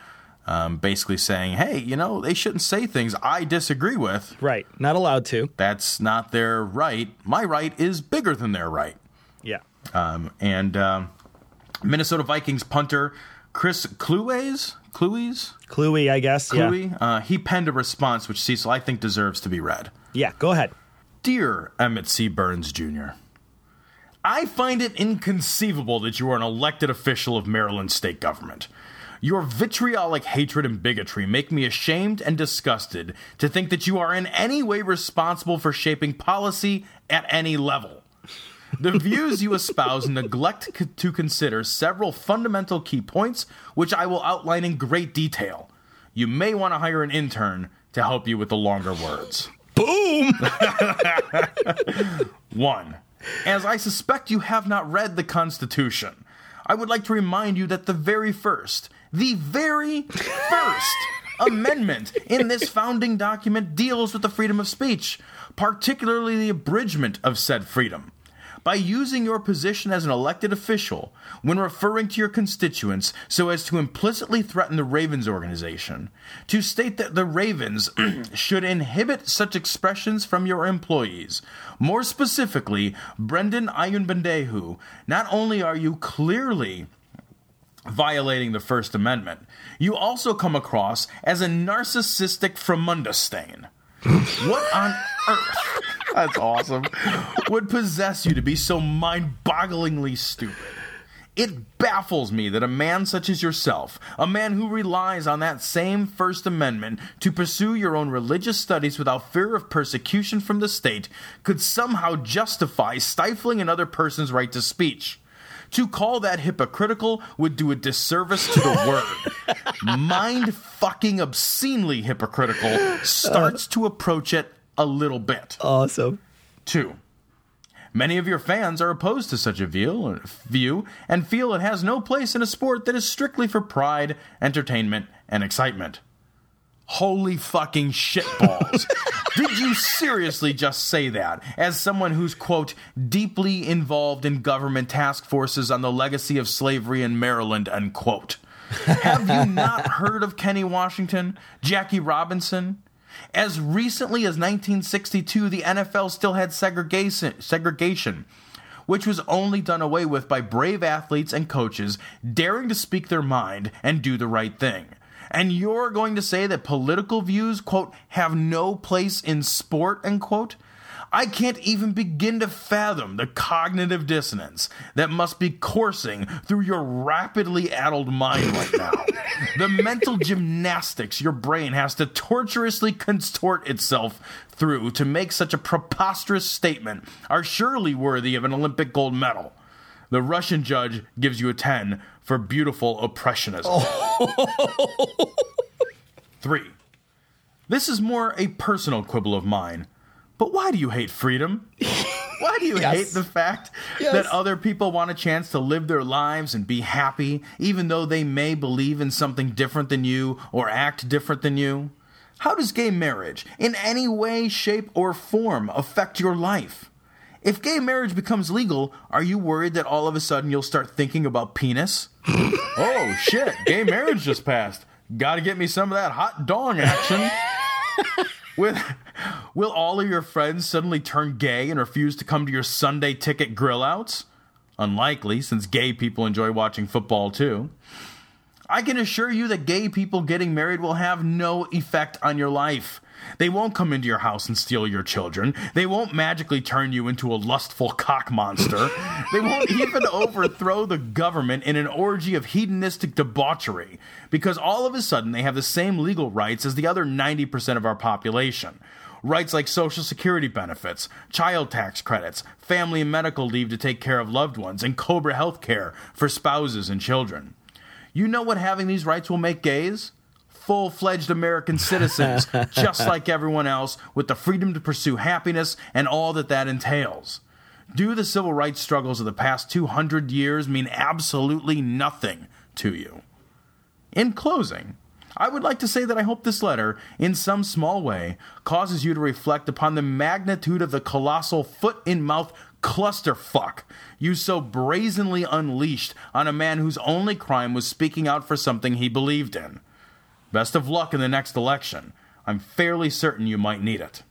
S3: Um, basically saying, hey, you know, they shouldn't say things I disagree with.
S5: Right. Not allowed to.
S3: That's not their right. My right is bigger than their right.
S5: Yeah.
S3: Um, and um, Minnesota Vikings punter Chris Clues, Clues,
S5: Cluey, I guess. Yeah.
S3: Uh, he penned a response which Cecil I think deserves to be read.
S5: Yeah. Go ahead.
S3: Dear Emmett C. Burns Jr., I find it inconceivable that you are an elected official of Maryland state government. Your vitriolic hatred and bigotry make me ashamed and disgusted to think that you are in any way responsible for shaping policy at any level. The views you espouse neglect c- to consider several fundamental key points, which I will outline in great detail. You may want to hire an intern to help you with the longer words.
S5: Boom.
S3: One, as I suspect you have not read the Constitution, I would like to remind you that the very first, the very first amendment in this founding document deals with the freedom of speech, particularly the abridgment of said freedom. By using your position as an elected official when referring to your constituents so as to implicitly threaten the Ravens organization, to state that the Ravens should inhibit such expressions from your employees. More specifically, Brendon Ayanbadejo, not only are you clearly violating the First Amendment, you also come across as a narcissistic Fremunda stain. What on earth? That's awesome. Would possess you to be so mind bogglingly stupid? It baffles me that a man such as yourself, a man who relies on that same First Amendment to pursue your own religious studies without fear of persecution from the state, could somehow justify stifling another person's right to speech. To call that hypocritical would do a disservice to the word. Mind fucking obscenely hypocritical starts to approach it a little bit.
S5: Awesome.
S3: Two. Many of your fans are opposed to such a view, view and feel it has no place in a sport that is strictly for pride, entertainment, and excitement. Holy fucking shitballs. Did you seriously just say that as someone who's, quote, deeply involved in government task forces on the legacy of slavery in Maryland, unquote? Have you not heard of Kenny Washington, Jackie Robinson? As recently as 1962, the NFL still had segregation, segregation, which was only done away with by brave athletes and coaches daring to speak their mind and do the right thing. And you're going to say that political views, quote, have no place in sport, unquote? I can't even begin to fathom the cognitive dissonance that must be coursing through your rapidly addled mind right now. the mental gymnastics your brain has to tortuously contort itself through to make such a preposterous statement are surely worthy of an Olympic gold medal. the Russian judge gives you a 10 for beautiful oppressionism. Oh. Three, this is more a personal quibble of mine, but why do you hate freedom? Why do you
S5: Yes.
S3: hate the fact
S5: Yes.
S3: that other people want a chance to live their lives and be happy, even though they may believe in something different than you or act different than you? How does gay marriage, in any way, shape, or form, affect your life? If gay marriage becomes legal, are you worried that all of a sudden you'll start thinking about penis? oh shit, gay marriage just passed. Gotta get me some of that hot dong action. With, will all of your friends suddenly turn gay and refuse to come to your Sunday ticket grill outs? Unlikely, since gay people enjoy watching football too. I can assure you that gay people getting married will have no effect on your life. They won't come into your house and steal your children. They won't magically turn you into a lustful cock monster. they won't even overthrow the government in an orgy of hedonistic debauchery because all of a sudden they have the same legal rights as the other 90% of our population. Rights like Social Security benefits, child tax credits, family and medical leave to take care of loved ones, and COBRA health care for spouses and children. You know what having these rights will make gays? Full fledged American citizens, just like everyone else, with the freedom to pursue happiness and all that that entails. Do the civil rights struggles of the past 200 years mean absolutely nothing to you? In closing, I would like to say that I hope this letter, in some small way, causes you to reflect upon the magnitude of the colossal foot in mouth clusterfuck you so brazenly unleashed on a man whose only crime was speaking out for something he believed in. Best of luck in the next election. I'm fairly certain you might need it.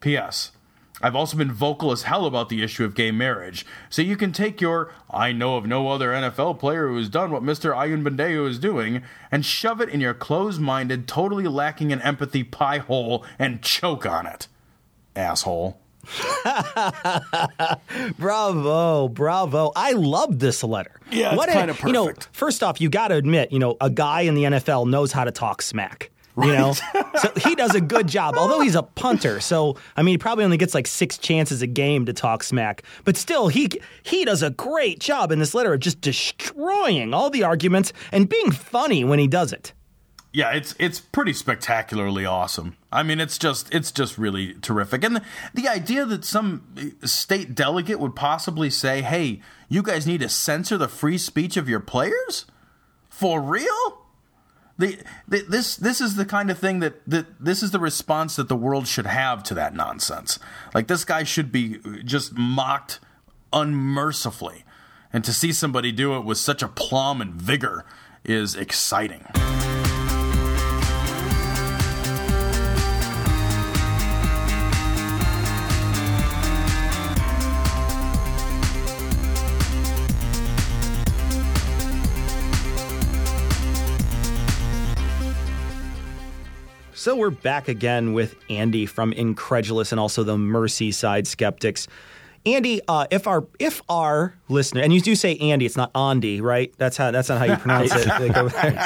S3: P.S. I've also been vocal as hell about the issue of gay marriage, so you can take your I know of no other NFL player who has done what Mr. Ayanbadejo is doing and shove it in your closed minded, totally lacking in empathy pie hole and choke on it. Asshole.
S5: bravo, bravo. I love this letter.
S3: Yeah, it's
S5: What a-
S3: kinda perfect.
S5: You know, first off, you got to admit, you know, a guy in the NFL knows how to talk smack. You know, so he does a good job. Although he's a punter, so I mean, he probably only gets like six chances a game to talk smack. But still, he he does a great job in this letter of just destroying all the arguments and being funny when he does it.
S3: Yeah, it's it's pretty spectacularly awesome. I mean, it's just it's just really terrific. And the, the idea that some state delegate would possibly say, "Hey, you guys need to censor the free speech of your players?" For real? The, this this is the kind of thing that, that this is the response that the world should have to that nonsense. Like this guy should be just mocked unmercifully, and to see somebody do it with such aplomb and vigor is exciting.
S5: So we're back again with Andy from Incredulous and also the Merseyside Skeptics. Andy, uh, if our if our listener and you do say Andy, it's not Andy, right? That's how that's not how you pronounce it. Over there.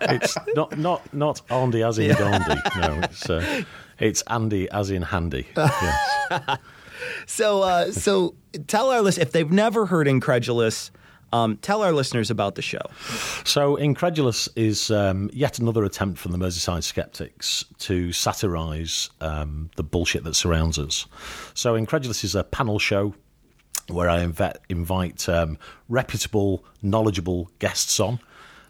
S4: it's not not not Andy as in
S5: Yeah.
S4: Gandhi. No, it's uh, it's Andy as in handy. Yes.
S5: so uh, so tell our listeners if they've never heard Incredulous, um, tell our listeners about the show.
S4: So, Incredulous is um, yet another attempt from the Merseyside skeptics to satirise um, the bullshit that surrounds us. So, Incredulous is a panel show where I inve- invite um, reputable, knowledgeable guests on.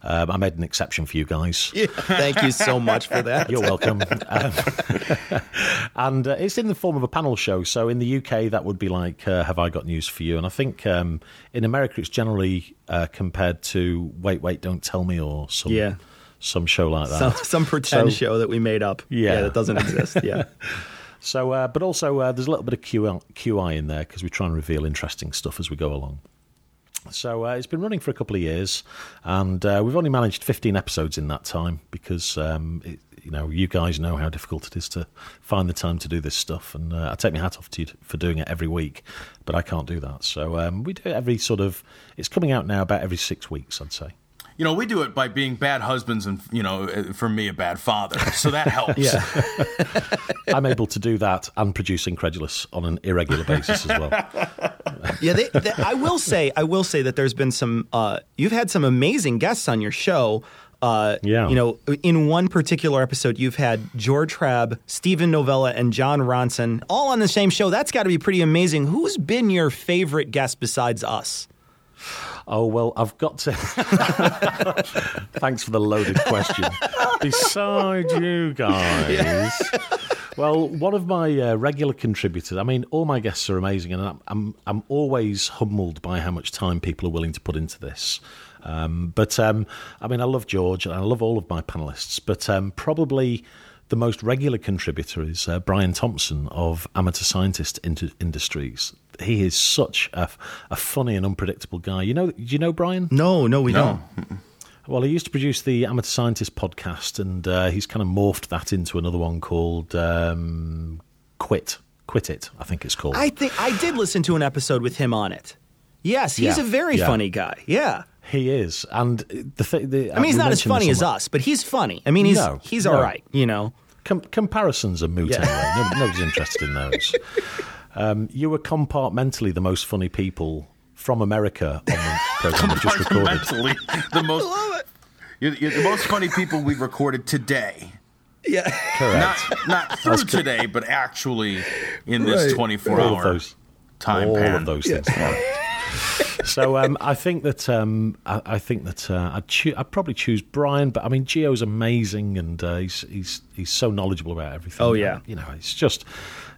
S4: Um, I made an exception for you guys.
S5: Yeah, thank you so much for that.
S4: You're welcome. Um, and uh, it's in the form of a panel show. So in the UK, that would be like, uh, "Have I got news for you?" And I think um, in America, it's generally uh, compared to "Wait, wait, don't tell me" or some
S5: Yeah.
S4: some show like that.
S5: Some, some pretend
S4: So-
S5: show that we made up.
S4: Yeah.
S5: that doesn't exist. Yeah.
S4: So, uh, but also uh, there's a little bit of QI, QI in there because we try and reveal interesting stuff as we go along. So uh, it's been running for a couple of years, and uh, we've only managed 15 episodes in that time because um, it, you know you guys know how difficult it is to find the time to do this stuff, and uh, I take my hat off to you for doing it every week, but I can't do that. So um, we do it every sort of. It's coming out now about every six weeks, I'd say.
S3: You know, we do it by being bad husbands and, you know, uh, for me, a bad father. So that helps.
S5: Yeah.
S4: I'm able to do that and produce Incredulous on an irregular basis as well.
S5: yeah, they, they, I will say, I will say that there's been some. Uh, you've had some amazing guests on your show. Uh,
S4: Yeah.
S5: You know, in one particular episode, you've had George Hrab, Steven Novella, and Jon Ronson all on the same show. That's got to be pretty amazing. Who's been your favorite guest besides us?
S4: Oh, well, I've got to. Thanks for the loaded question. Besides you guys. Well, one of my uh, regular contributors. I mean, all my guests are amazing, and I'm, I'm I'm always humbled by how much time people are willing to put into this. Um, but um, I mean, I love George, and I love all of my panelists. But um, probably the most regular contributor is uh, Brian Thompson of Amateur Scientist Inter- Industries. He is such a, a funny and unpredictable guy. You know, do you know Brian?
S5: No, no, we don't.
S4: Well, he used to produce the Amateur Scientist podcast, and uh, he's kind of morphed that into another one called um, Quit. Quit It, I think it's called.
S5: I think I did listen to an episode with him on it. Yes, he's
S4: Yeah,
S5: a very
S4: yeah.
S5: funny guy. Yeah.
S4: He is, and the thing. The,
S5: I mean, he's not as funny as us, but he's funny. I mean, he's
S4: No,
S5: he's
S4: no.
S5: all right. You know.
S4: Com- comparisons are moot
S5: Yeah.
S4: anyway. No, nobody's interested in those. Um, you were compartmentally the most funny people from America on the program we just recorded.
S3: Compartmentally, the most. You're, you're the most funny people we've recorded today.
S5: Yeah.
S4: Correct.
S3: Not not through
S4: That's
S3: today, but actually in this
S4: Right.
S3: 24
S4: all
S3: hour
S4: of those,
S3: time
S4: all
S3: pan.
S4: of those things. So um, I think that um, I, I think that uh, I'd, choo- I'd probably choose Brian, but I mean Gio's amazing and uh, he's he's he's so knowledgeable about everything.
S5: Oh, yeah.
S4: you know it's just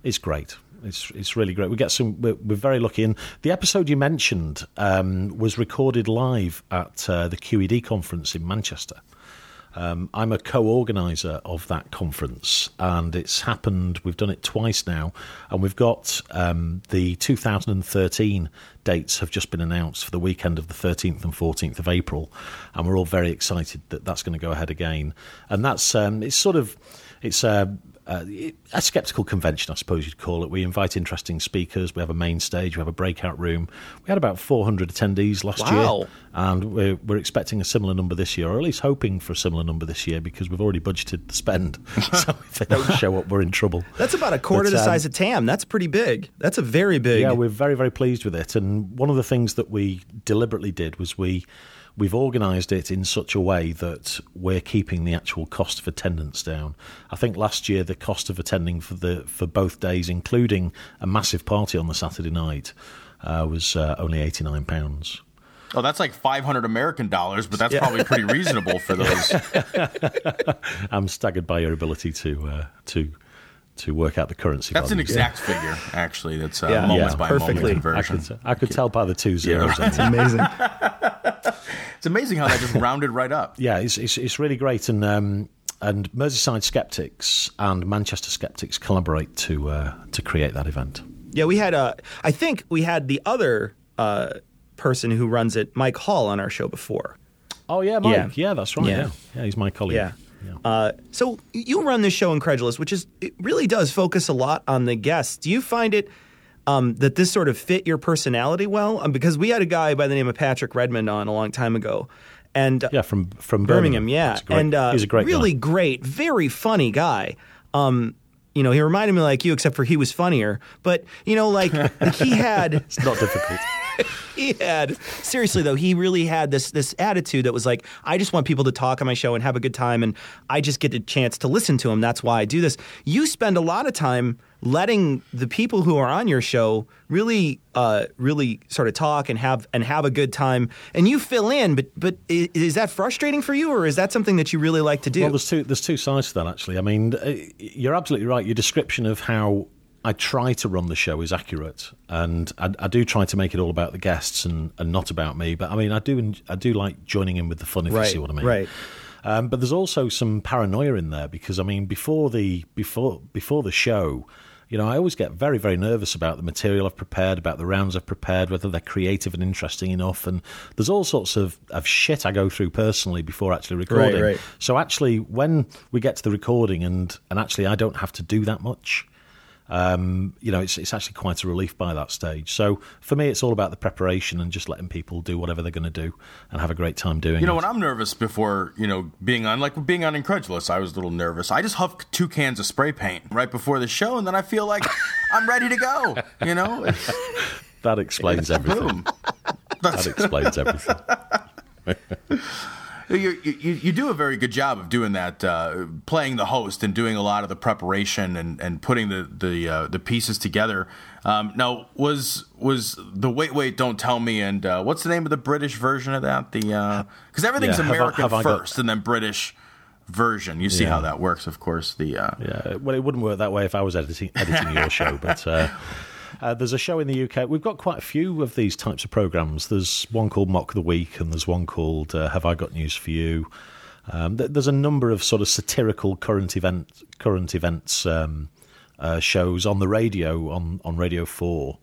S4: it's great. It's it's really great. We get some. We're, we're very lucky. And the episode you mentioned um, was recorded live at uh, the QED conference in Manchester. Um, I'm a co-organizer of that conference, and it's happened. We've done it twice now, and we've got um, the 2013 dates have just been announced for the weekend of the 13th and 14th of April, and we're all very excited that that's going to go ahead again. And that's um, it's sort of it's a, a, a skeptical convention, I suppose you'd call it. We invite interesting speakers. We have a main stage. We have a breakout room. We had about 400 attendees last
S5: Wow.
S4: year, and we're, we're expecting a similar number this year, or at least hoping for a similar number this year because we've already budgeted the spend. so if they don't show up, we're in trouble.
S5: That's about a quarter
S4: But,
S5: the
S4: um,
S5: size of TAM. That's pretty big. That's a very big.
S4: Yeah, we're very, very pleased with it. And one of the things that we deliberately did was we we've organised it in such a way that we're keeping the actual cost of attendance down. I think last year the cost of attending for the for both days, including a massive party on the Saturday night, uh, was uh, only eighty nine pounds.
S3: Oh, that's like 500 American dollars, but that's
S4: Yeah.
S3: probably pretty reasonable for those.
S4: I'm staggered by your ability to uh, to to work out the currency.
S3: That's an
S4: values.
S3: exact figure, actually. That's uh,
S4: Yeah.
S3: moment
S4: Yeah,
S3: by
S4: perfectly.
S3: moment
S4: I could, I could tell by the two zeros.
S3: That's
S5: amazing.
S3: it's amazing how that just rounded right up.
S4: Yeah, it's it's, it's really great, and um, and Merseyside Skeptics and Manchester Skeptics collaborate to uh, to create that event.
S5: Yeah, we had uh, I think we had the other uh, person who runs it, Mike Hall, on our show before.
S4: Oh yeah, Mike. Yeah, that's right. Yeah. yeah, he's my colleague.
S5: Yeah. Uh, so you run this show, Incredulous, which is it really does focus a lot on the guests. Do you find it um, that this sort of fit your personality well? Um, because we had a guy by the name of Patrick Redmond on a long time ago, and
S4: yeah, from from
S5: Birmingham,
S4: Birmingham.
S5: yeah,
S4: great-
S5: and uh,
S4: he's a great guy.
S5: really great, very funny guy. Um, you know, he reminded me like you, except for he was funnier. But you know, like, like he had
S4: it's not difficult.
S5: he had seriously though he really had this this attitude that was like i just want people to talk on my show and have a good time and i just get a chance to listen to them that's why i do this you spend a lot of time letting the people who are on your show really uh, really sort of talk and have and have a good time and you fill in but but i- is that frustrating for you or is that something that you really like to do
S4: Well, there's two there's two sides to that actually. I mean, uh, you're absolutely right. Your description of how I try to run the show is accurate, and I, I do try to make it all about the guests and, and not about me. But I mean, I do I do like joining in with the fun if
S5: Right,
S4: you see what I mean.
S5: right.
S4: Um, but there's also some paranoia in there because I mean, before the before before the show. You know, I always get very, very nervous about the material I've prepared, about the rounds I've prepared, whether they're creative and interesting enough. And there's all sorts of, of shit I go through personally before actually recording.
S5: right.
S4: So actually, when we get to the recording, and and actually, I don't have to do that much. Um, you know, it's it's actually quite a relief by that stage. So for me, it's all about the preparation and just letting people do whatever they're going to do and have a great time doing
S3: You know,
S4: it.
S3: when I'm nervous before, you know, being on like being on Incredulous, I was a little nervous. I just huff two cans of spray paint right before the show, and then I feel like I'm ready to go. You know,
S4: that explains everything. That explains everything.
S3: You, you, you do a very good job of doing that, uh, playing the host and doing a lot of the preparation and, and putting the the, uh, the pieces together. Um, now, was was the wait wait don't tell me and uh, what's the name of the British version of that? The because everything's
S4: Yeah, have I-
S3: American
S4: have I got-
S3: first and then British version. You see
S4: Yeah.
S3: how that works, of course. The uh,
S4: Yeah, well, it wouldn't work that way if I was editing editing your show, but. Uh, there's a show in the UK. We've got quite a few of these types of programs. There's one called Mock the Week, and there's one called uh, Have I Got News for You. Um, th- there's a number of sort of satirical current event current events um, uh, shows on the radio on on Radio Four.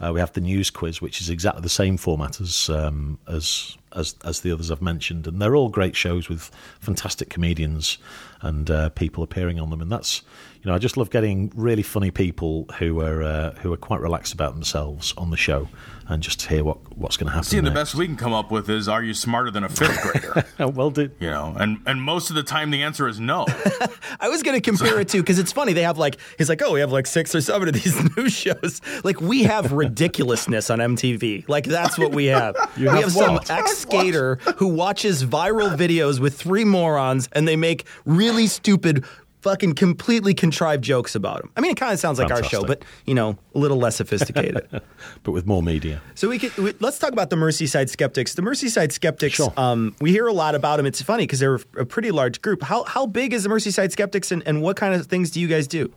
S4: Uh, we have the news quiz, which is exactly the same format as um, as as as the others I've mentioned, and they're all great shows with fantastic comedians and uh, people appearing on them. And that's you know I just love getting really funny people who are uh, who are quite relaxed about themselves on the show, and just to hear what what's going to happen.
S3: See, and the best we can come up with is, "Are you smarter than a fifth grader?"
S4: well, did
S3: you know? And and most of the time, the answer is no.
S5: I was going to compare it to because it's funny. They have like he's like, oh, we have like six or seven of these news shows. Like we have ridiculousness on MTV. Like that's what we have.
S4: You
S5: we
S4: have
S5: have some ex skater who watches viral videos with three morons, and they make really stupid. Fucking completely contrived jokes about him. I mean, it kind of sounds like our show, but you know, a little less sophisticated.
S4: but with more media.
S5: So we could we, let's talk about the Merseyside Skeptics. The Merseyside Skeptics. Um, we hear a lot about them. It's funny because they're a pretty large group. How how big is the Merseyside Skeptics, and, and what kind of things do you guys do?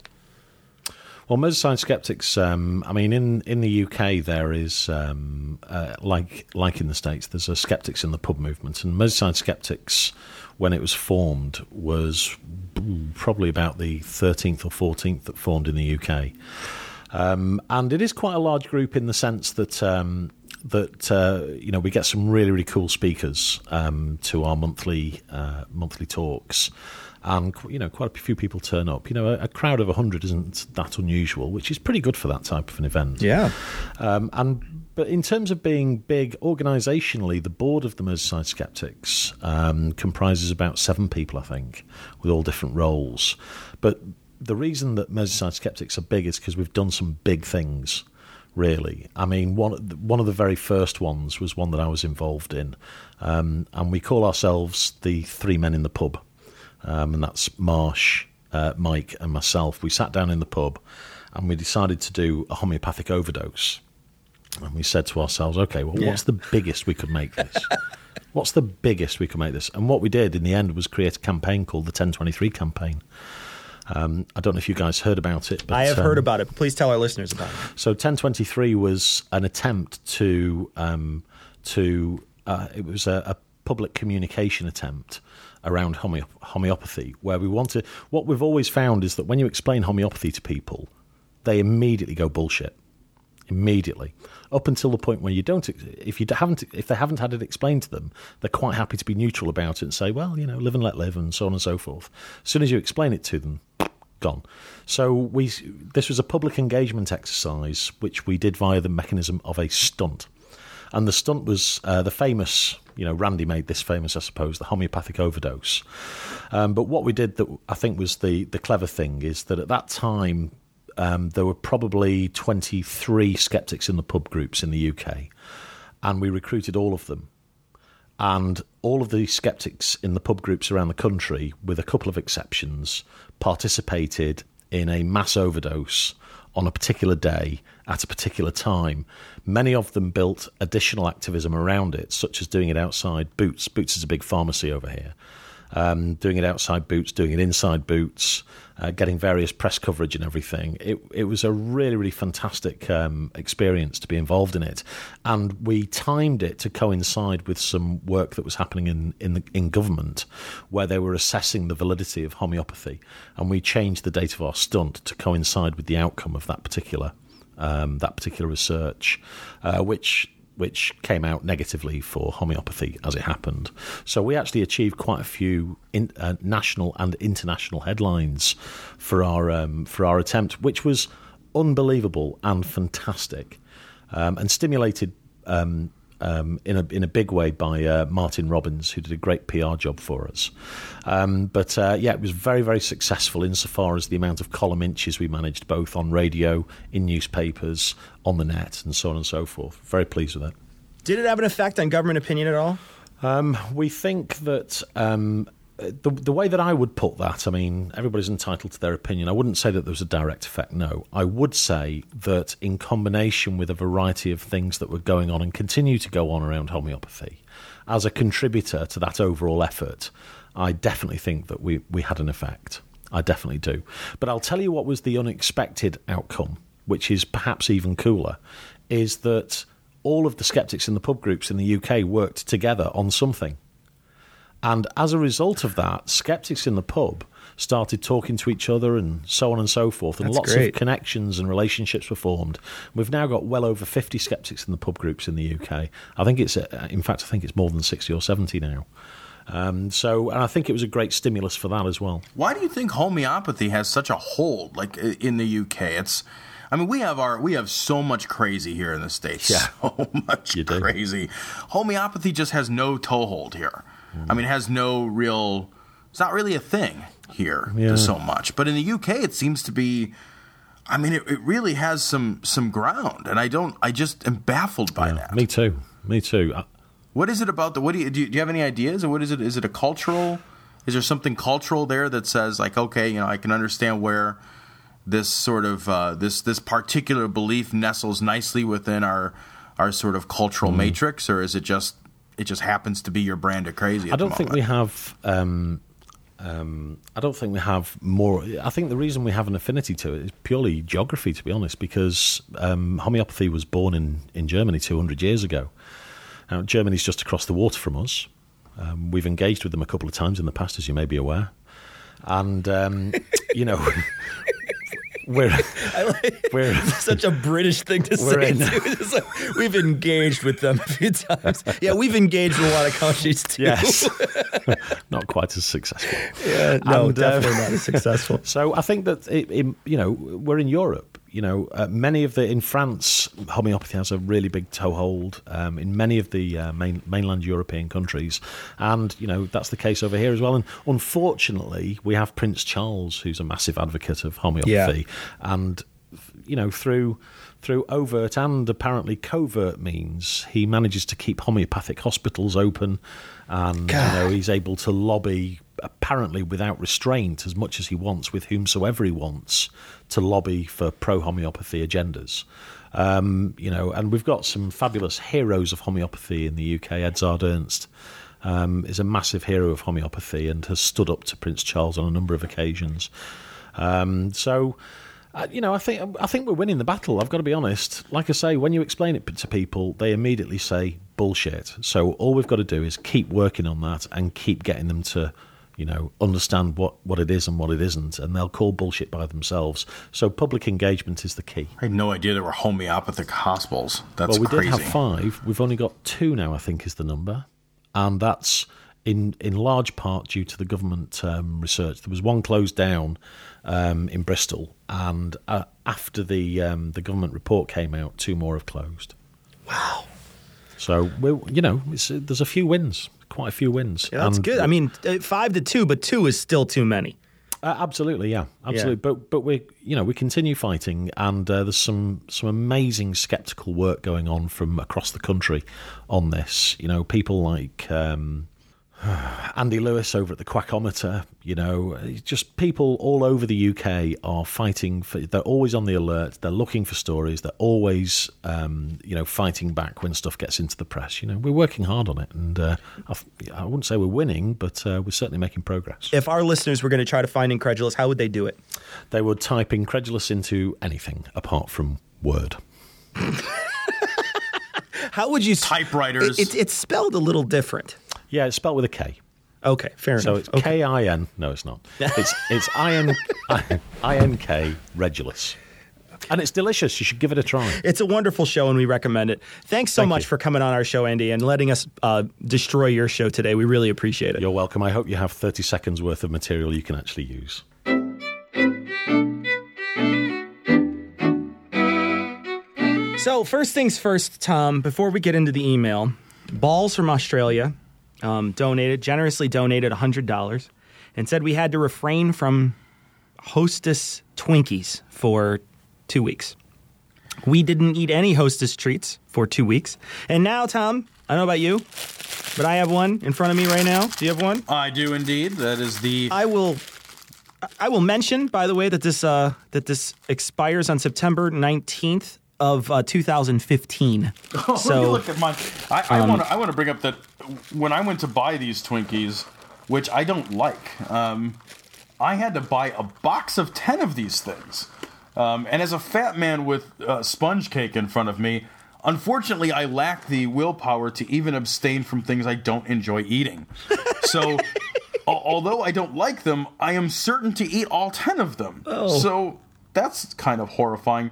S4: Well, Merseyside Skeptics. Um, I mean, in, in the UK, there is um, uh, like like in the states. There's a skeptics in the pub movement, and Merseyside Skeptics, when it was formed, was probably about the 13th or 14th that formed in the UK. Um, and it is quite a large group in the sense that um, that uh, you know we get some really really cool speakers um, to our monthly uh, monthly talks, and you know quite a few people turn up. You know, a, a crowd of hundred isn't that unusual, which is pretty good for that type of an event.
S5: Yeah.
S4: Um, and but in terms of being big organisationally, the board of the Merseyside Skeptics um, comprises about seven people, I think, with all different roles. But the reason that Merseyside Skeptics are big is because we've done some big things. Really, I mean, one one of the very first ones was one that I was involved in, um, and we call ourselves the Three Men in the Pub, um, and that's Marsh, uh, Mike, and myself. We sat down in the pub, and we decided to do a homeopathic overdose. And we said to ourselves, okay, well,
S5: Yeah.
S4: what's the biggest we could make this? what's the biggest we could make this? And what we did in the end was create a campaign called the 1023 campaign. Um, I don't know if you guys heard about it, but
S5: I have heard
S4: um,
S5: about it. But please tell our listeners about it.
S4: so 1023 was an attempt to um, to uh, it was a, a public communication attempt around homeo- homeopathy, where we wanted. What we've always found is that when you explain homeopathy to people, they immediately go bullshit. Immediately, up until the point where you don't, if you haven't, if they haven't had it explained to them, they're quite happy to be neutral about it and say, well, you know, live and let live, and so on and so forth. As soon as you explain it to them, gone. So we this was a public engagement exercise which we did via the mechanism of a stunt, and the stunt was uh, the famous. You know, Randy made this famous, I suppose, the homeopathic overdose. Um, but what we did that I think was the the clever thing is that at that time um, there were probably 23 skeptics in the pub groups in the UK, and we recruited all of them. And all of the skeptics in the pub groups around the country, with a couple of exceptions, participated in a mass overdose on a particular day at a particular time. Many of them built additional activism around it, such as doing it outside Boots. Boots is a big pharmacy over here. Um, doing it outside Boots, doing it inside Boots, uh, getting various press coverage and everything. It, it was a really, really fantastic um, experience to be involved in it. And we timed it to coincide with some work that was happening in, in, the, in government where they were assessing the validity of homeopathy. And we changed the date of our stunt to coincide with the outcome of that particular, um, that particular research, uh, which which came out negatively for homeopathy as it happened. So we actually achieved quite a few in, uh, national and international headlines for our um, for our attempt, which was unbelievable and fantastic, um, and stimulated um, um, in a in a big way by uh, Martin Robbins, who did a great PR job for us. Um, but uh, yeah, it was very very successful insofar as the amount of column inches we managed, both on radio, in newspapers, on the net, and so on and so forth. Very pleased with it.
S5: Did it have an effect on government opinion at all?
S4: Um, we think that um, the, the way that I would put that, I mean, everybody's entitled to their opinion. I wouldn't say that there was a direct effect, no. I would say that in combination with a variety of things that were going on and continue to go on around homeopathy, as a contributor to that overall effort, I definitely think that we, we had an effect. I definitely do. But I'll tell you what was the unexpected outcome, which is perhaps even cooler, is that all of the skeptics in the pub groups in the UK worked together on something. And as a result of that, skeptics in the pub started talking to each other and so on and so forth, and
S5: That's
S4: lots
S5: great.
S4: of connections and relationships were formed. We've now got well over 50 skeptics in the pub groups in the UK. I think it's, uh, in fact, I think it's more than 60 or 70 now. Um, so, and I think it was a great stimulus for that as well.
S3: Why do you think homeopathy has such a hold, like in the UK? It's, I mean, we have our we have so much crazy here in the states.
S4: Yeah.
S3: so much crazy. Homeopathy just has no toehold here.
S4: Mm.
S3: I mean, it has no real. It's not really a thing here
S4: Yeah.
S3: so much. But in the UK, it seems to be. I mean, it, it really has some some ground, and I don't. I just am baffled by that.
S4: Me too. Me too. I-
S3: What is it about the? What do you do? You, do you have any ideas? Or what is it? Is it a cultural? Is there something cultural there that says like, okay, you know, I can understand where this sort of uh, this this particular belief nestles nicely within our our sort of cultural matrix, or is it just it just happens to be your brand of crazy?
S4: I don't think we have. Um, um, I don't think we have more. I think the reason we have an affinity to it is purely geography, to be honest, because um, homeopathy was born in, in Germany 200 years ago. Now, Germany's just across the water from us. Um, we've engaged with them a couple of times in the past, as you may be aware. And, um, you know, we're, we're
S5: Such a British thing to say. like, we've engaged with them a few times. Yeah, we've engaged with a lot of countries too.
S4: Yes. not quite as successful.
S5: Yeah, no,
S4: And, uh,
S5: definitely not as successful.
S4: So I think that it, it- you know we're in Europe. You know, uh, many of the in France, homeopathy has a really big toehold um, in many of the uh, main, mainland European countries, and you know that's the case over here as well. And unfortunately, we have Prince Charles, who's a massive advocate of homeopathy, and you know through through overt and apparently covert means, he manages to keep homeopathic hospitals open, and you know he's able to lobby apparently without restraint as much as he wants with whomsoever he wants to lobby for pro homeopathy agendas. Um, you know, and we've got some fabulous heroes of homeopathy in the UK. Edzard Ernst um, is a massive hero of homeopathy and has stood up to Prince Charles on a number of occasions. Um, so, uh, you know, I think I think we're winning the battle. I've got to be honest. Like I say, when you explain it to people, they immediately say bullshit. So all we've got to do is keep working on that and keep getting them to, you know, understand what what it is and what it isn't, and they'll call bullshit by themselves. So public engagement is the key.
S3: I had no idea there were homeopathic hospitals. That's
S4: well, we
S3: crazy.
S4: did have five. We've only got two now. I think is the number, and that's in in large part due to the government um, research. There was one closed down um, in Bristol, and uh, after the um, the government report came out, two more have closed. Wow. So we, you know, it's, uh, there's a few wins, quite a few wins.
S5: Yeah, that's
S4: And-
S5: good. I mean, uh, five to two, but two is still too many.
S4: Uh, absolutely, yeah, absolutely. But but we you know we continue fighting, and uh, there's some some amazing skeptical work going on from across the country on this. You know, people like. Um, Andy Lewis over at the Quackometer, you know, just people all over the UK are fighting for. They're always on the alert. They're looking for stories. They're always, um, you know, fighting back when stuff gets into the press. You know, we're working hard on it, and uh, I, I wouldn't say we're winning, but uh, we're certainly making progress.
S5: If our listeners were going to try to find InKredulous, how would they do it?
S4: They would type InKredulous into anything apart from Word.
S5: How would you
S3: typewriters?
S5: It, it's it's spelled a little different.
S4: Yeah, it's spelled with a K.
S5: Okay, fair
S4: So
S5: enough.
S4: So it's K I N. No, it's not. It's it's I N I N K Regulus, and it's delicious. You should give it a try.
S5: It's a wonderful show, and we recommend it. Thanks so
S4: Thank
S5: much
S4: you.
S5: for coming on our show, Andy, and letting us uh, destroy your show today. We really appreciate it.
S4: You're welcome. I hope you have 30 seconds worth of material you can actually use.
S5: So first things first, Tom. Before we get into the email, Balls from Australia um, donated generously donated hundred dollars and said we had to refrain from Hostess Twinkies for two weeks. We didn't eat any Hostess treats for two weeks, and now, Tom, I don't know about you, but I have one in front of me right now. Do you have one?
S3: I do indeed. That is the.
S5: I will. I will mention, by the way, that this uh, that this expires on September nineteenth of uh, 2015.
S3: Oh,
S5: so
S3: look at mine. I, I
S5: um,
S3: want to. I want to bring up that when I went to buy these Twinkies, which I don't like, um, I had to buy a box of ten of these things. Um, and as a fat man with uh, sponge cake in front of me, unfortunately, I lack the willpower to even abstain from things I don't enjoy eating. So, although I don't like them, I am certain to eat all ten of them.
S5: Oh.
S3: So that's kind of horrifying.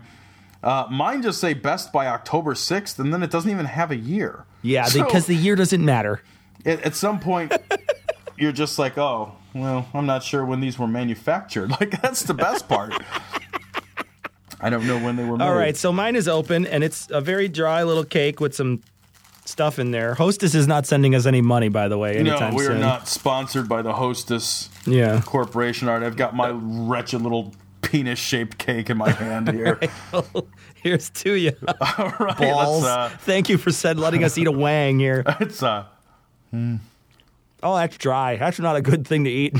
S3: Uh, mine just say best by October 6th, and then it doesn't even have a year.
S5: yeah,
S3: So,
S5: because the year doesn't matter.
S3: at, at some point, you're just like, oh, well, I'm not sure when these were manufactured. Like, that's the best part. I don't know when they were made.
S5: All right, so mine is open and it's a very dry little cake with some stuff in there. Hostess is not sending us any money, by the way,
S3: No, we are
S5: soon.
S3: not sponsored by the Hostess
S5: Yeah.
S3: Corporation. All right, I've got my wretched little penis-shaped cake in my hand here.
S5: Here's to you.
S3: All right,
S5: Balls.
S3: Uh,
S5: Thank you for said letting us eat a wang here.
S3: it's uh,
S5: Oh, that's dry. That's not a good thing to eat.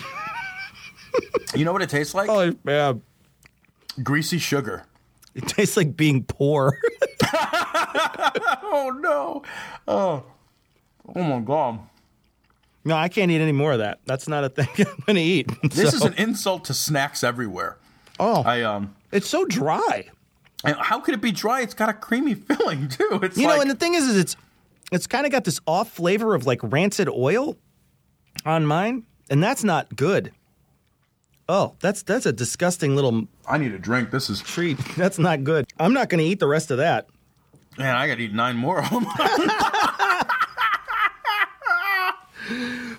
S3: you know what it tastes like?
S5: Oh, yeah.
S3: Greasy sugar.
S5: It tastes like being poor.
S3: oh no! Oh, oh my god!
S5: no, I can't eat any more of that. That's not a thing I'm going to eat.
S3: This
S5: So-
S3: is an insult to snacks everywhere.
S5: Oh,
S3: I um,
S5: it's so dry.
S3: and how could it be dry? It's got a creamy filling too. It's
S5: You know, and the thing is, is it's it's kind of got this off flavor of like rancid oil on mine, and that's not good. Oh, that's that's a disgusting little
S3: I need a drink. This is
S5: treat. That's not good. I'm not going to eat the rest of that.
S3: man. I got to eat nine more of them.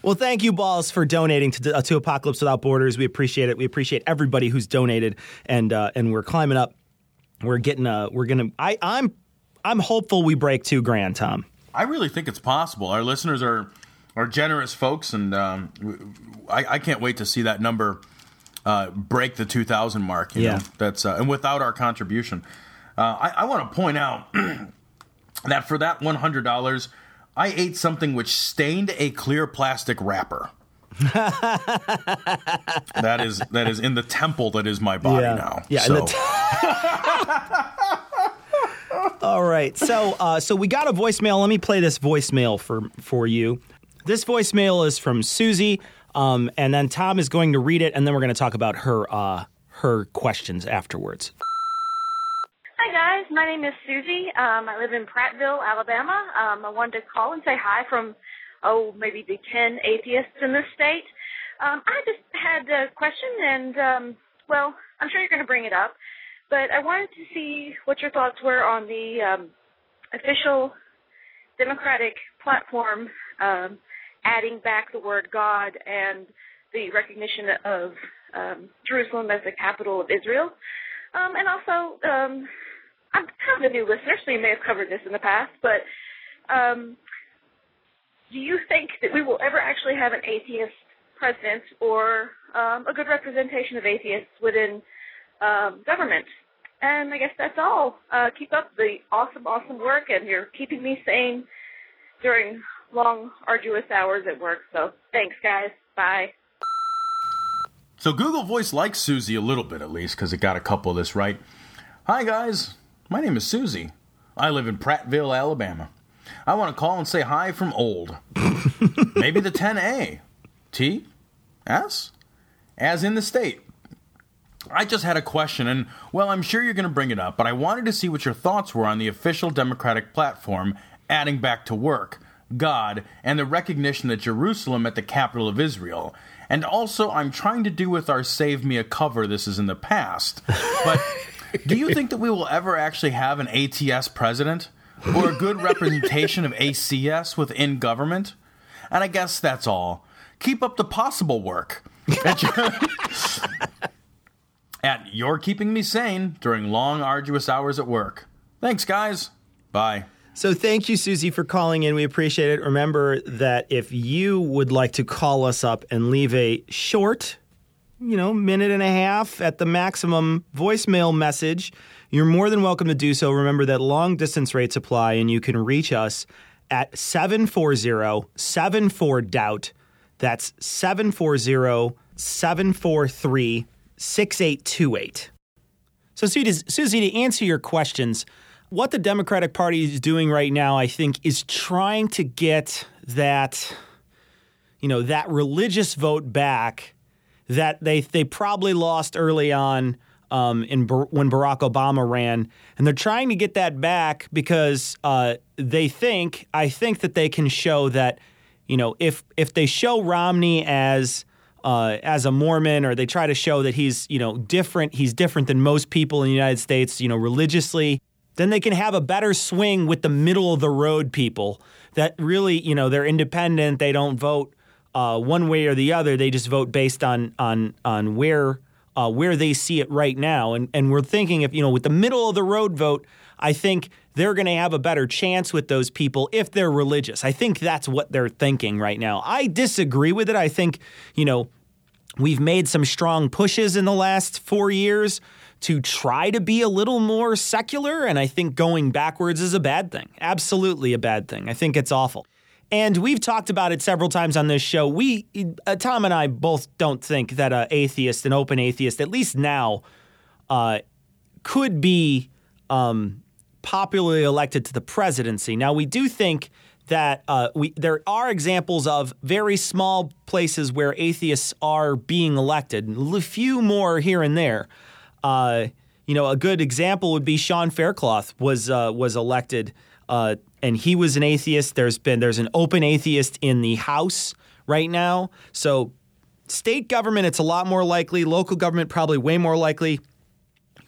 S5: Well, thank you, Balls, for donating to, uh, to Apocalypse Without Borders. We appreciate it. We appreciate everybody who's donated, and uh, and we're climbing up. We're getting. Uh, we're gonna. I, I'm. I'm hopeful we break two grand, Tom.
S3: I really think it's possible. Our listeners are are generous folks, and um, I, I can't wait to see that number uh, break the 2,000 mark. You
S5: Yeah.
S3: know, that's uh, and without our contribution, uh, I, I want to point out that for that $100, I ate something which stained a clear plastic wrapper. that is that is in the temple that is my body
S5: Yeah.
S3: now.
S5: Yeah, in
S3: so.
S5: t- All right. So uh, so we got a voicemail. Let me play this voicemail for for you. This voicemail is from Susie, um, and then Tom is going to read it, and then we're going to talk about her uh, her questions afterwards.
S17: Hi guys, my name is Susie. Um, I live in Prattville, Alabama. Um, I wanted to call and say hi from oh maybe the ten atheists in this state. Um, I just had a question, and um, well, I'm sure you're going to bring it up, but I wanted to see what your thoughts were on the um, official Democratic platform um, adding back the word God and the recognition of um, Jerusalem as the capital of Israel. Um, and also, um, I'm kind of a new listener, so you may have covered this in the past, but um, do you think that we will ever actually have an atheist president or um, a good representation of atheists within um, government? And I guess that's all. Uh, keep up the awesome, awesome work, and you're keeping me sane during long, arduous hours at work. So thanks, guys. Bye.
S3: So Google Voice likes Susie a little bit at least because it got a couple of this right. Hi guys, my name is Susie. I live in Prattville, Alabama. I want to call and say hi from old. Maybe the 10A. T? S? As in the state. I just had a question, and well, I'm sure you're going to bring it up, but I wanted to see what your thoughts were on the official Democratic platform adding back to work, God, and the recognition that Jerusalem at the capital of Israel. And also, I'm trying to do with our Save Me a cover, this is in the past. But do you think that we will ever actually have an ATS president? Or a good representation of ACS within government? And I guess that's all. Keep up the possible work. At your- You're Keeping Me Sane during long, arduous hours at work. Thanks, guys. Bye.
S5: So thank you, Susie, for calling in. We appreciate it. Remember that if you would like to call us up and leave a short, you know, minute and a half at the maximum voicemail message, you're more than welcome to do so. Remember that long distance rates apply, and you can reach us at 740 74 Doubt. That's 740 743 6828. So, Susie, Susie, to answer your questions, what the Democratic Party is doing right now, I think, is trying to get that, you know, that religious vote back that they they probably lost early on um, in when Barack Obama ran, and they're trying to get that back because uh, they think, I think that they can show that, you know, if if they show Romney as uh, as a Mormon, or they try to show that he's you know different, he's different than most people in the United States, you know, religiously, then they can have a better swing with the middle of the road people that really, you know, they're independent, they don't vote uh, one way or the other, they just vote based on on on where uh, where they see it right now, and and we're thinking if you know with the middle of the road vote, I think they're going to have a better chance with those people if they're religious. I think that's what they're thinking right now. I disagree with it. I think, you know, we've made some strong pushes in the last four years to try to be a little more secular, and I think going backwards is a bad thing. Absolutely a bad thing. I think it's awful. And we've talked about it several times on this show. We, uh, Tom and I, both don't think that an atheist, an open atheist, at least now, uh, could be um, popularly elected to the presidency. Now, we do think that uh, we there are examples of very small places where atheists are being elected, a few more here and there. Uh, you know, a good example would be Sean Faircloth was uh, was elected, uh, and he was an atheist. There's been there's an open atheist in the House right now. So, state government, it's a lot more likely. Local government, probably way more likely.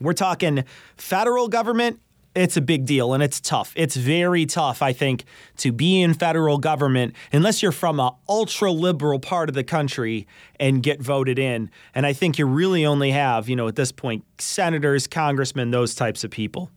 S5: We're talking federal government. It's a big deal and it's tough. It's very tough, I think, to be in federal government unless you're from a ultra liberal part of the country and get voted in. And I think you really only have, you know, at this point, senators, congressmen, those types of people.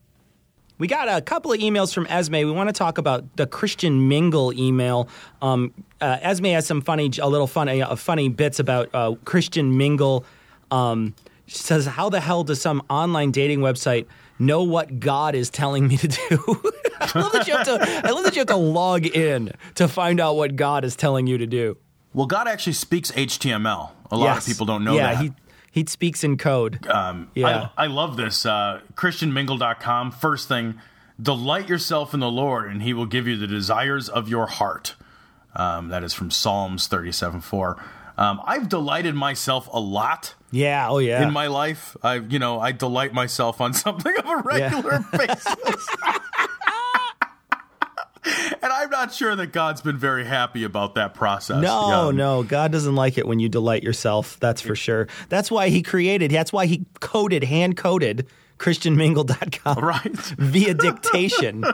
S5: We got a couple of emails from Esme. We want to talk about the Christian Mingle email. Um, uh, Esme has some funny, a little funny, uh, funny bits about uh, Christian Mingle. Um, she says, "How the hell does some online dating website know what God is telling me to do?" I love that you have to. I love that you have to log in to find out what God is telling you to do.
S3: Well, God actually speaks HTML. A lot
S5: Yes.
S3: of people don't know
S5: yeah,
S3: that.
S5: He speaks in code.
S3: Um,
S5: Yeah.
S3: I, I love this. Uh, ChristianMingle.com. First thing, delight yourself in the Lord, and He will give you the desires of your heart. Um, that is from Psalms 37 4. Um, I've delighted myself a lot
S5: Yeah. Oh yeah.
S3: in my life. I, you know, I delight myself on something of a regular basis. and I'm not sure that God's been very happy about that process.
S5: No,
S3: Um,
S5: no, God doesn't like it when you delight yourself. That's for sure. That's why he created, that's why he coded, hand coded christianmingle.com
S3: right
S5: via dictation.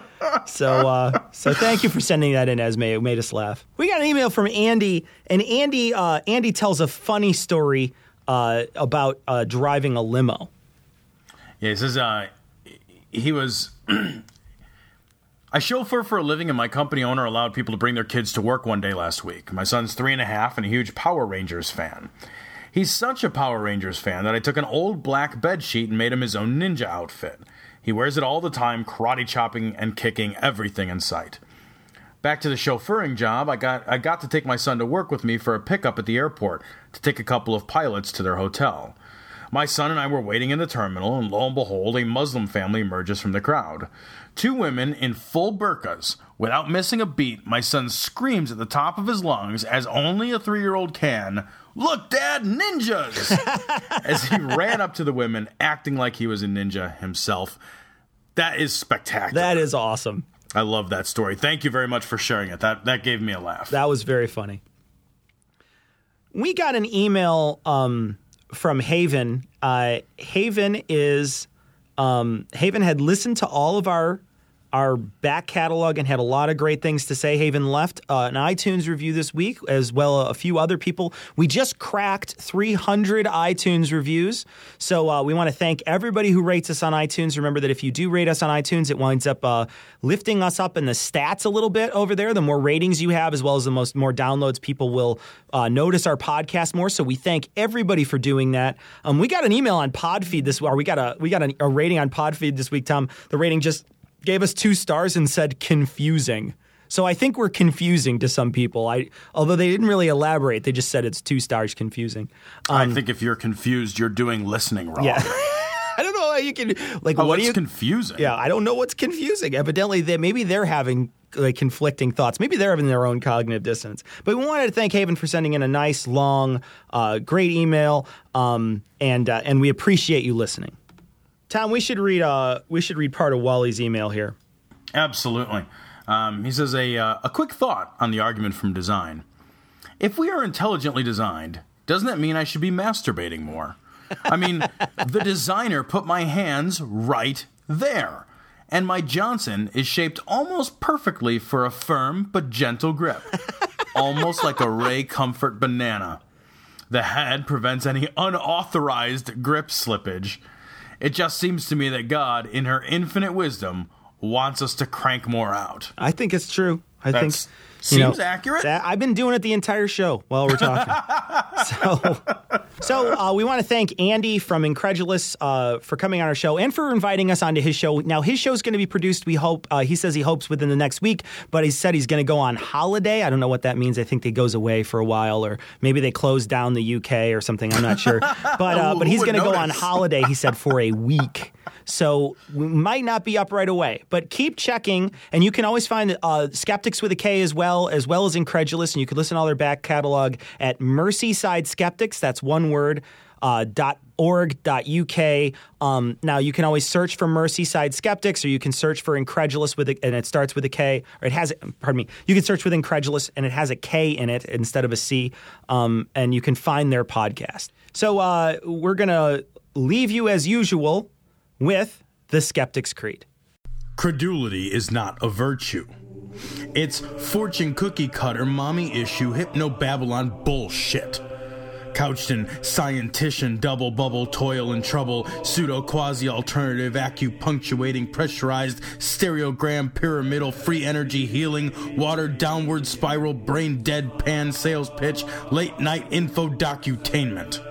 S5: so uh so thank you for sending that in Esme. It made us laugh. We got an email from Andy and Andy uh Andy tells a funny story uh about uh driving a limo.
S3: Yeah, he says uh, he was. I chauffeur for a living, and my company owner allowed people to bring their kids to work one day last week. My son's three and a half and a huge Power Rangers fan. He's such a Power Rangers fan that I took an old black bed sheet and made him his own ninja outfit. He wears it all the time, karate chopping and kicking everything in sight. Back to the chauffeuring job, I got I got to take my son to work with me for a pickup at the airport to take a couple of pilots to their hotel. My son and I were waiting in the terminal, and lo and behold, a Muslim family emerges from the crowd. Two women in full burqas. Without missing a beat, my son screams at the top of his lungs, as only a three year old can, Look, Dad, ninjas! as he ran up to the women, acting like he was a ninja himself. That is spectacular.
S5: That is awesome.
S3: I love that story. Thank you very much for sharing it. That that gave me a laugh.
S5: That was very funny. We got an email um, from Haven. Uh, Haven is um, Haven had listened to all of our our back catalog and had a lot of great things to say. Haven left uh, an iTunes review this week, as well a few other people. We just cracked 300 iTunes reviews, so uh, we want to thank everybody who rates us on iTunes. Remember that if you do rate us on iTunes, it winds up uh, lifting us up in the stats a little bit over there. The more ratings you have, as well as the most more downloads, people will uh, notice our podcast more. So we thank everybody for doing that. Um, we got an email on Podfeed this, or we got a we got a, a rating on Podfeed this week. Tom, the rating just gave us two stars and said confusing. So I think we're confusing to some people. I although they didn't really elaborate, they just said it's two stars confusing.
S3: I think if you're confused, you're doing listening wrong.
S5: Um, Yeah. I don't know how you can like
S3: Oh,
S5: what
S3: what's
S5: you
S3: confusing?
S5: Yeah, I don't know what's confusing. Evidently, they maybe they're having like conflicting thoughts. Maybe they're having their own cognitive dissonance. But we wanted to thank Haven for sending in a nice, long, uh, great email, um, and uh, and we appreciate you listening. Tom, we should read uh, we should read part of Wally's email here.
S3: Absolutely. Um, he says a uh, a quick thought on the argument from design. If we are intelligently designed, doesn't that mean I should be masturbating more? I mean, the designer put my hands right there, and my Johnson is shaped almost perfectly for a firm but gentle grip, almost like a Ray Comfort banana. The head prevents any unauthorized grip slippage. It just seems to me that God, in her infinite wisdom, wants us to crank more out.
S5: I think it's true. I
S3: That's-
S5: think you know,
S3: seems accurate.
S5: that- I've been doing it the entire show while we're talking. so, so uh, we want to thank Andy from InKredulous uh, for coming on our show and for inviting us onto his show. Now, his show is going to be produced. We hope. Uh, he says he hopes within the next week, but he said he's going to go on holiday. I don't know what that means. I think he goes away for a while, or maybe they close down the UK or something. I'm not sure. But uh, but he's going to go on holiday. He said for a week. So we might not be up right away, but keep checking, and you can always find uh, Skeptics with a K as well, as well as InKredulous, and you can listen to all their back catalog at Merseyside Skeptics. That's one word. Uh, dot org dot uk. Um, now you can always search for Merseyside Skeptics, or you can search for InKredulous with a, and it starts with a K, or it has. Pardon me. You can search with InKredulous, and it has a K in it instead of a C, um, and you can find their podcast. So uh, we're gonna leave you as usual with the Skeptic's Creed.
S3: Credulity is not a virtue. It's fortune cookie cutter, mommy issue, hypno Babylon bullshit. Couched in scientician, double bubble, toil and trouble, pseudo quasi alternative, acupunctuating, pressurized, stereogram, pyramidal, free energy healing, water downward spiral, brain dead pan sales pitch, late night info docutainment.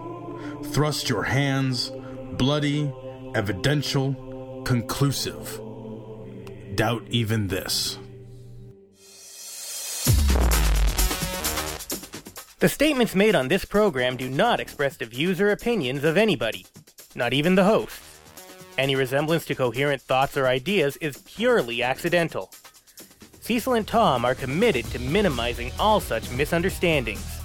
S3: Thrust your hands, bloody, evidential, conclusive. Doubt even this.
S18: The statements made on this program do not express the views or opinions of anybody, not even the hosts. Any resemblance to coherent thoughts or ideas is purely accidental. Cecil and Tom are committed to minimizing all such misunderstandings.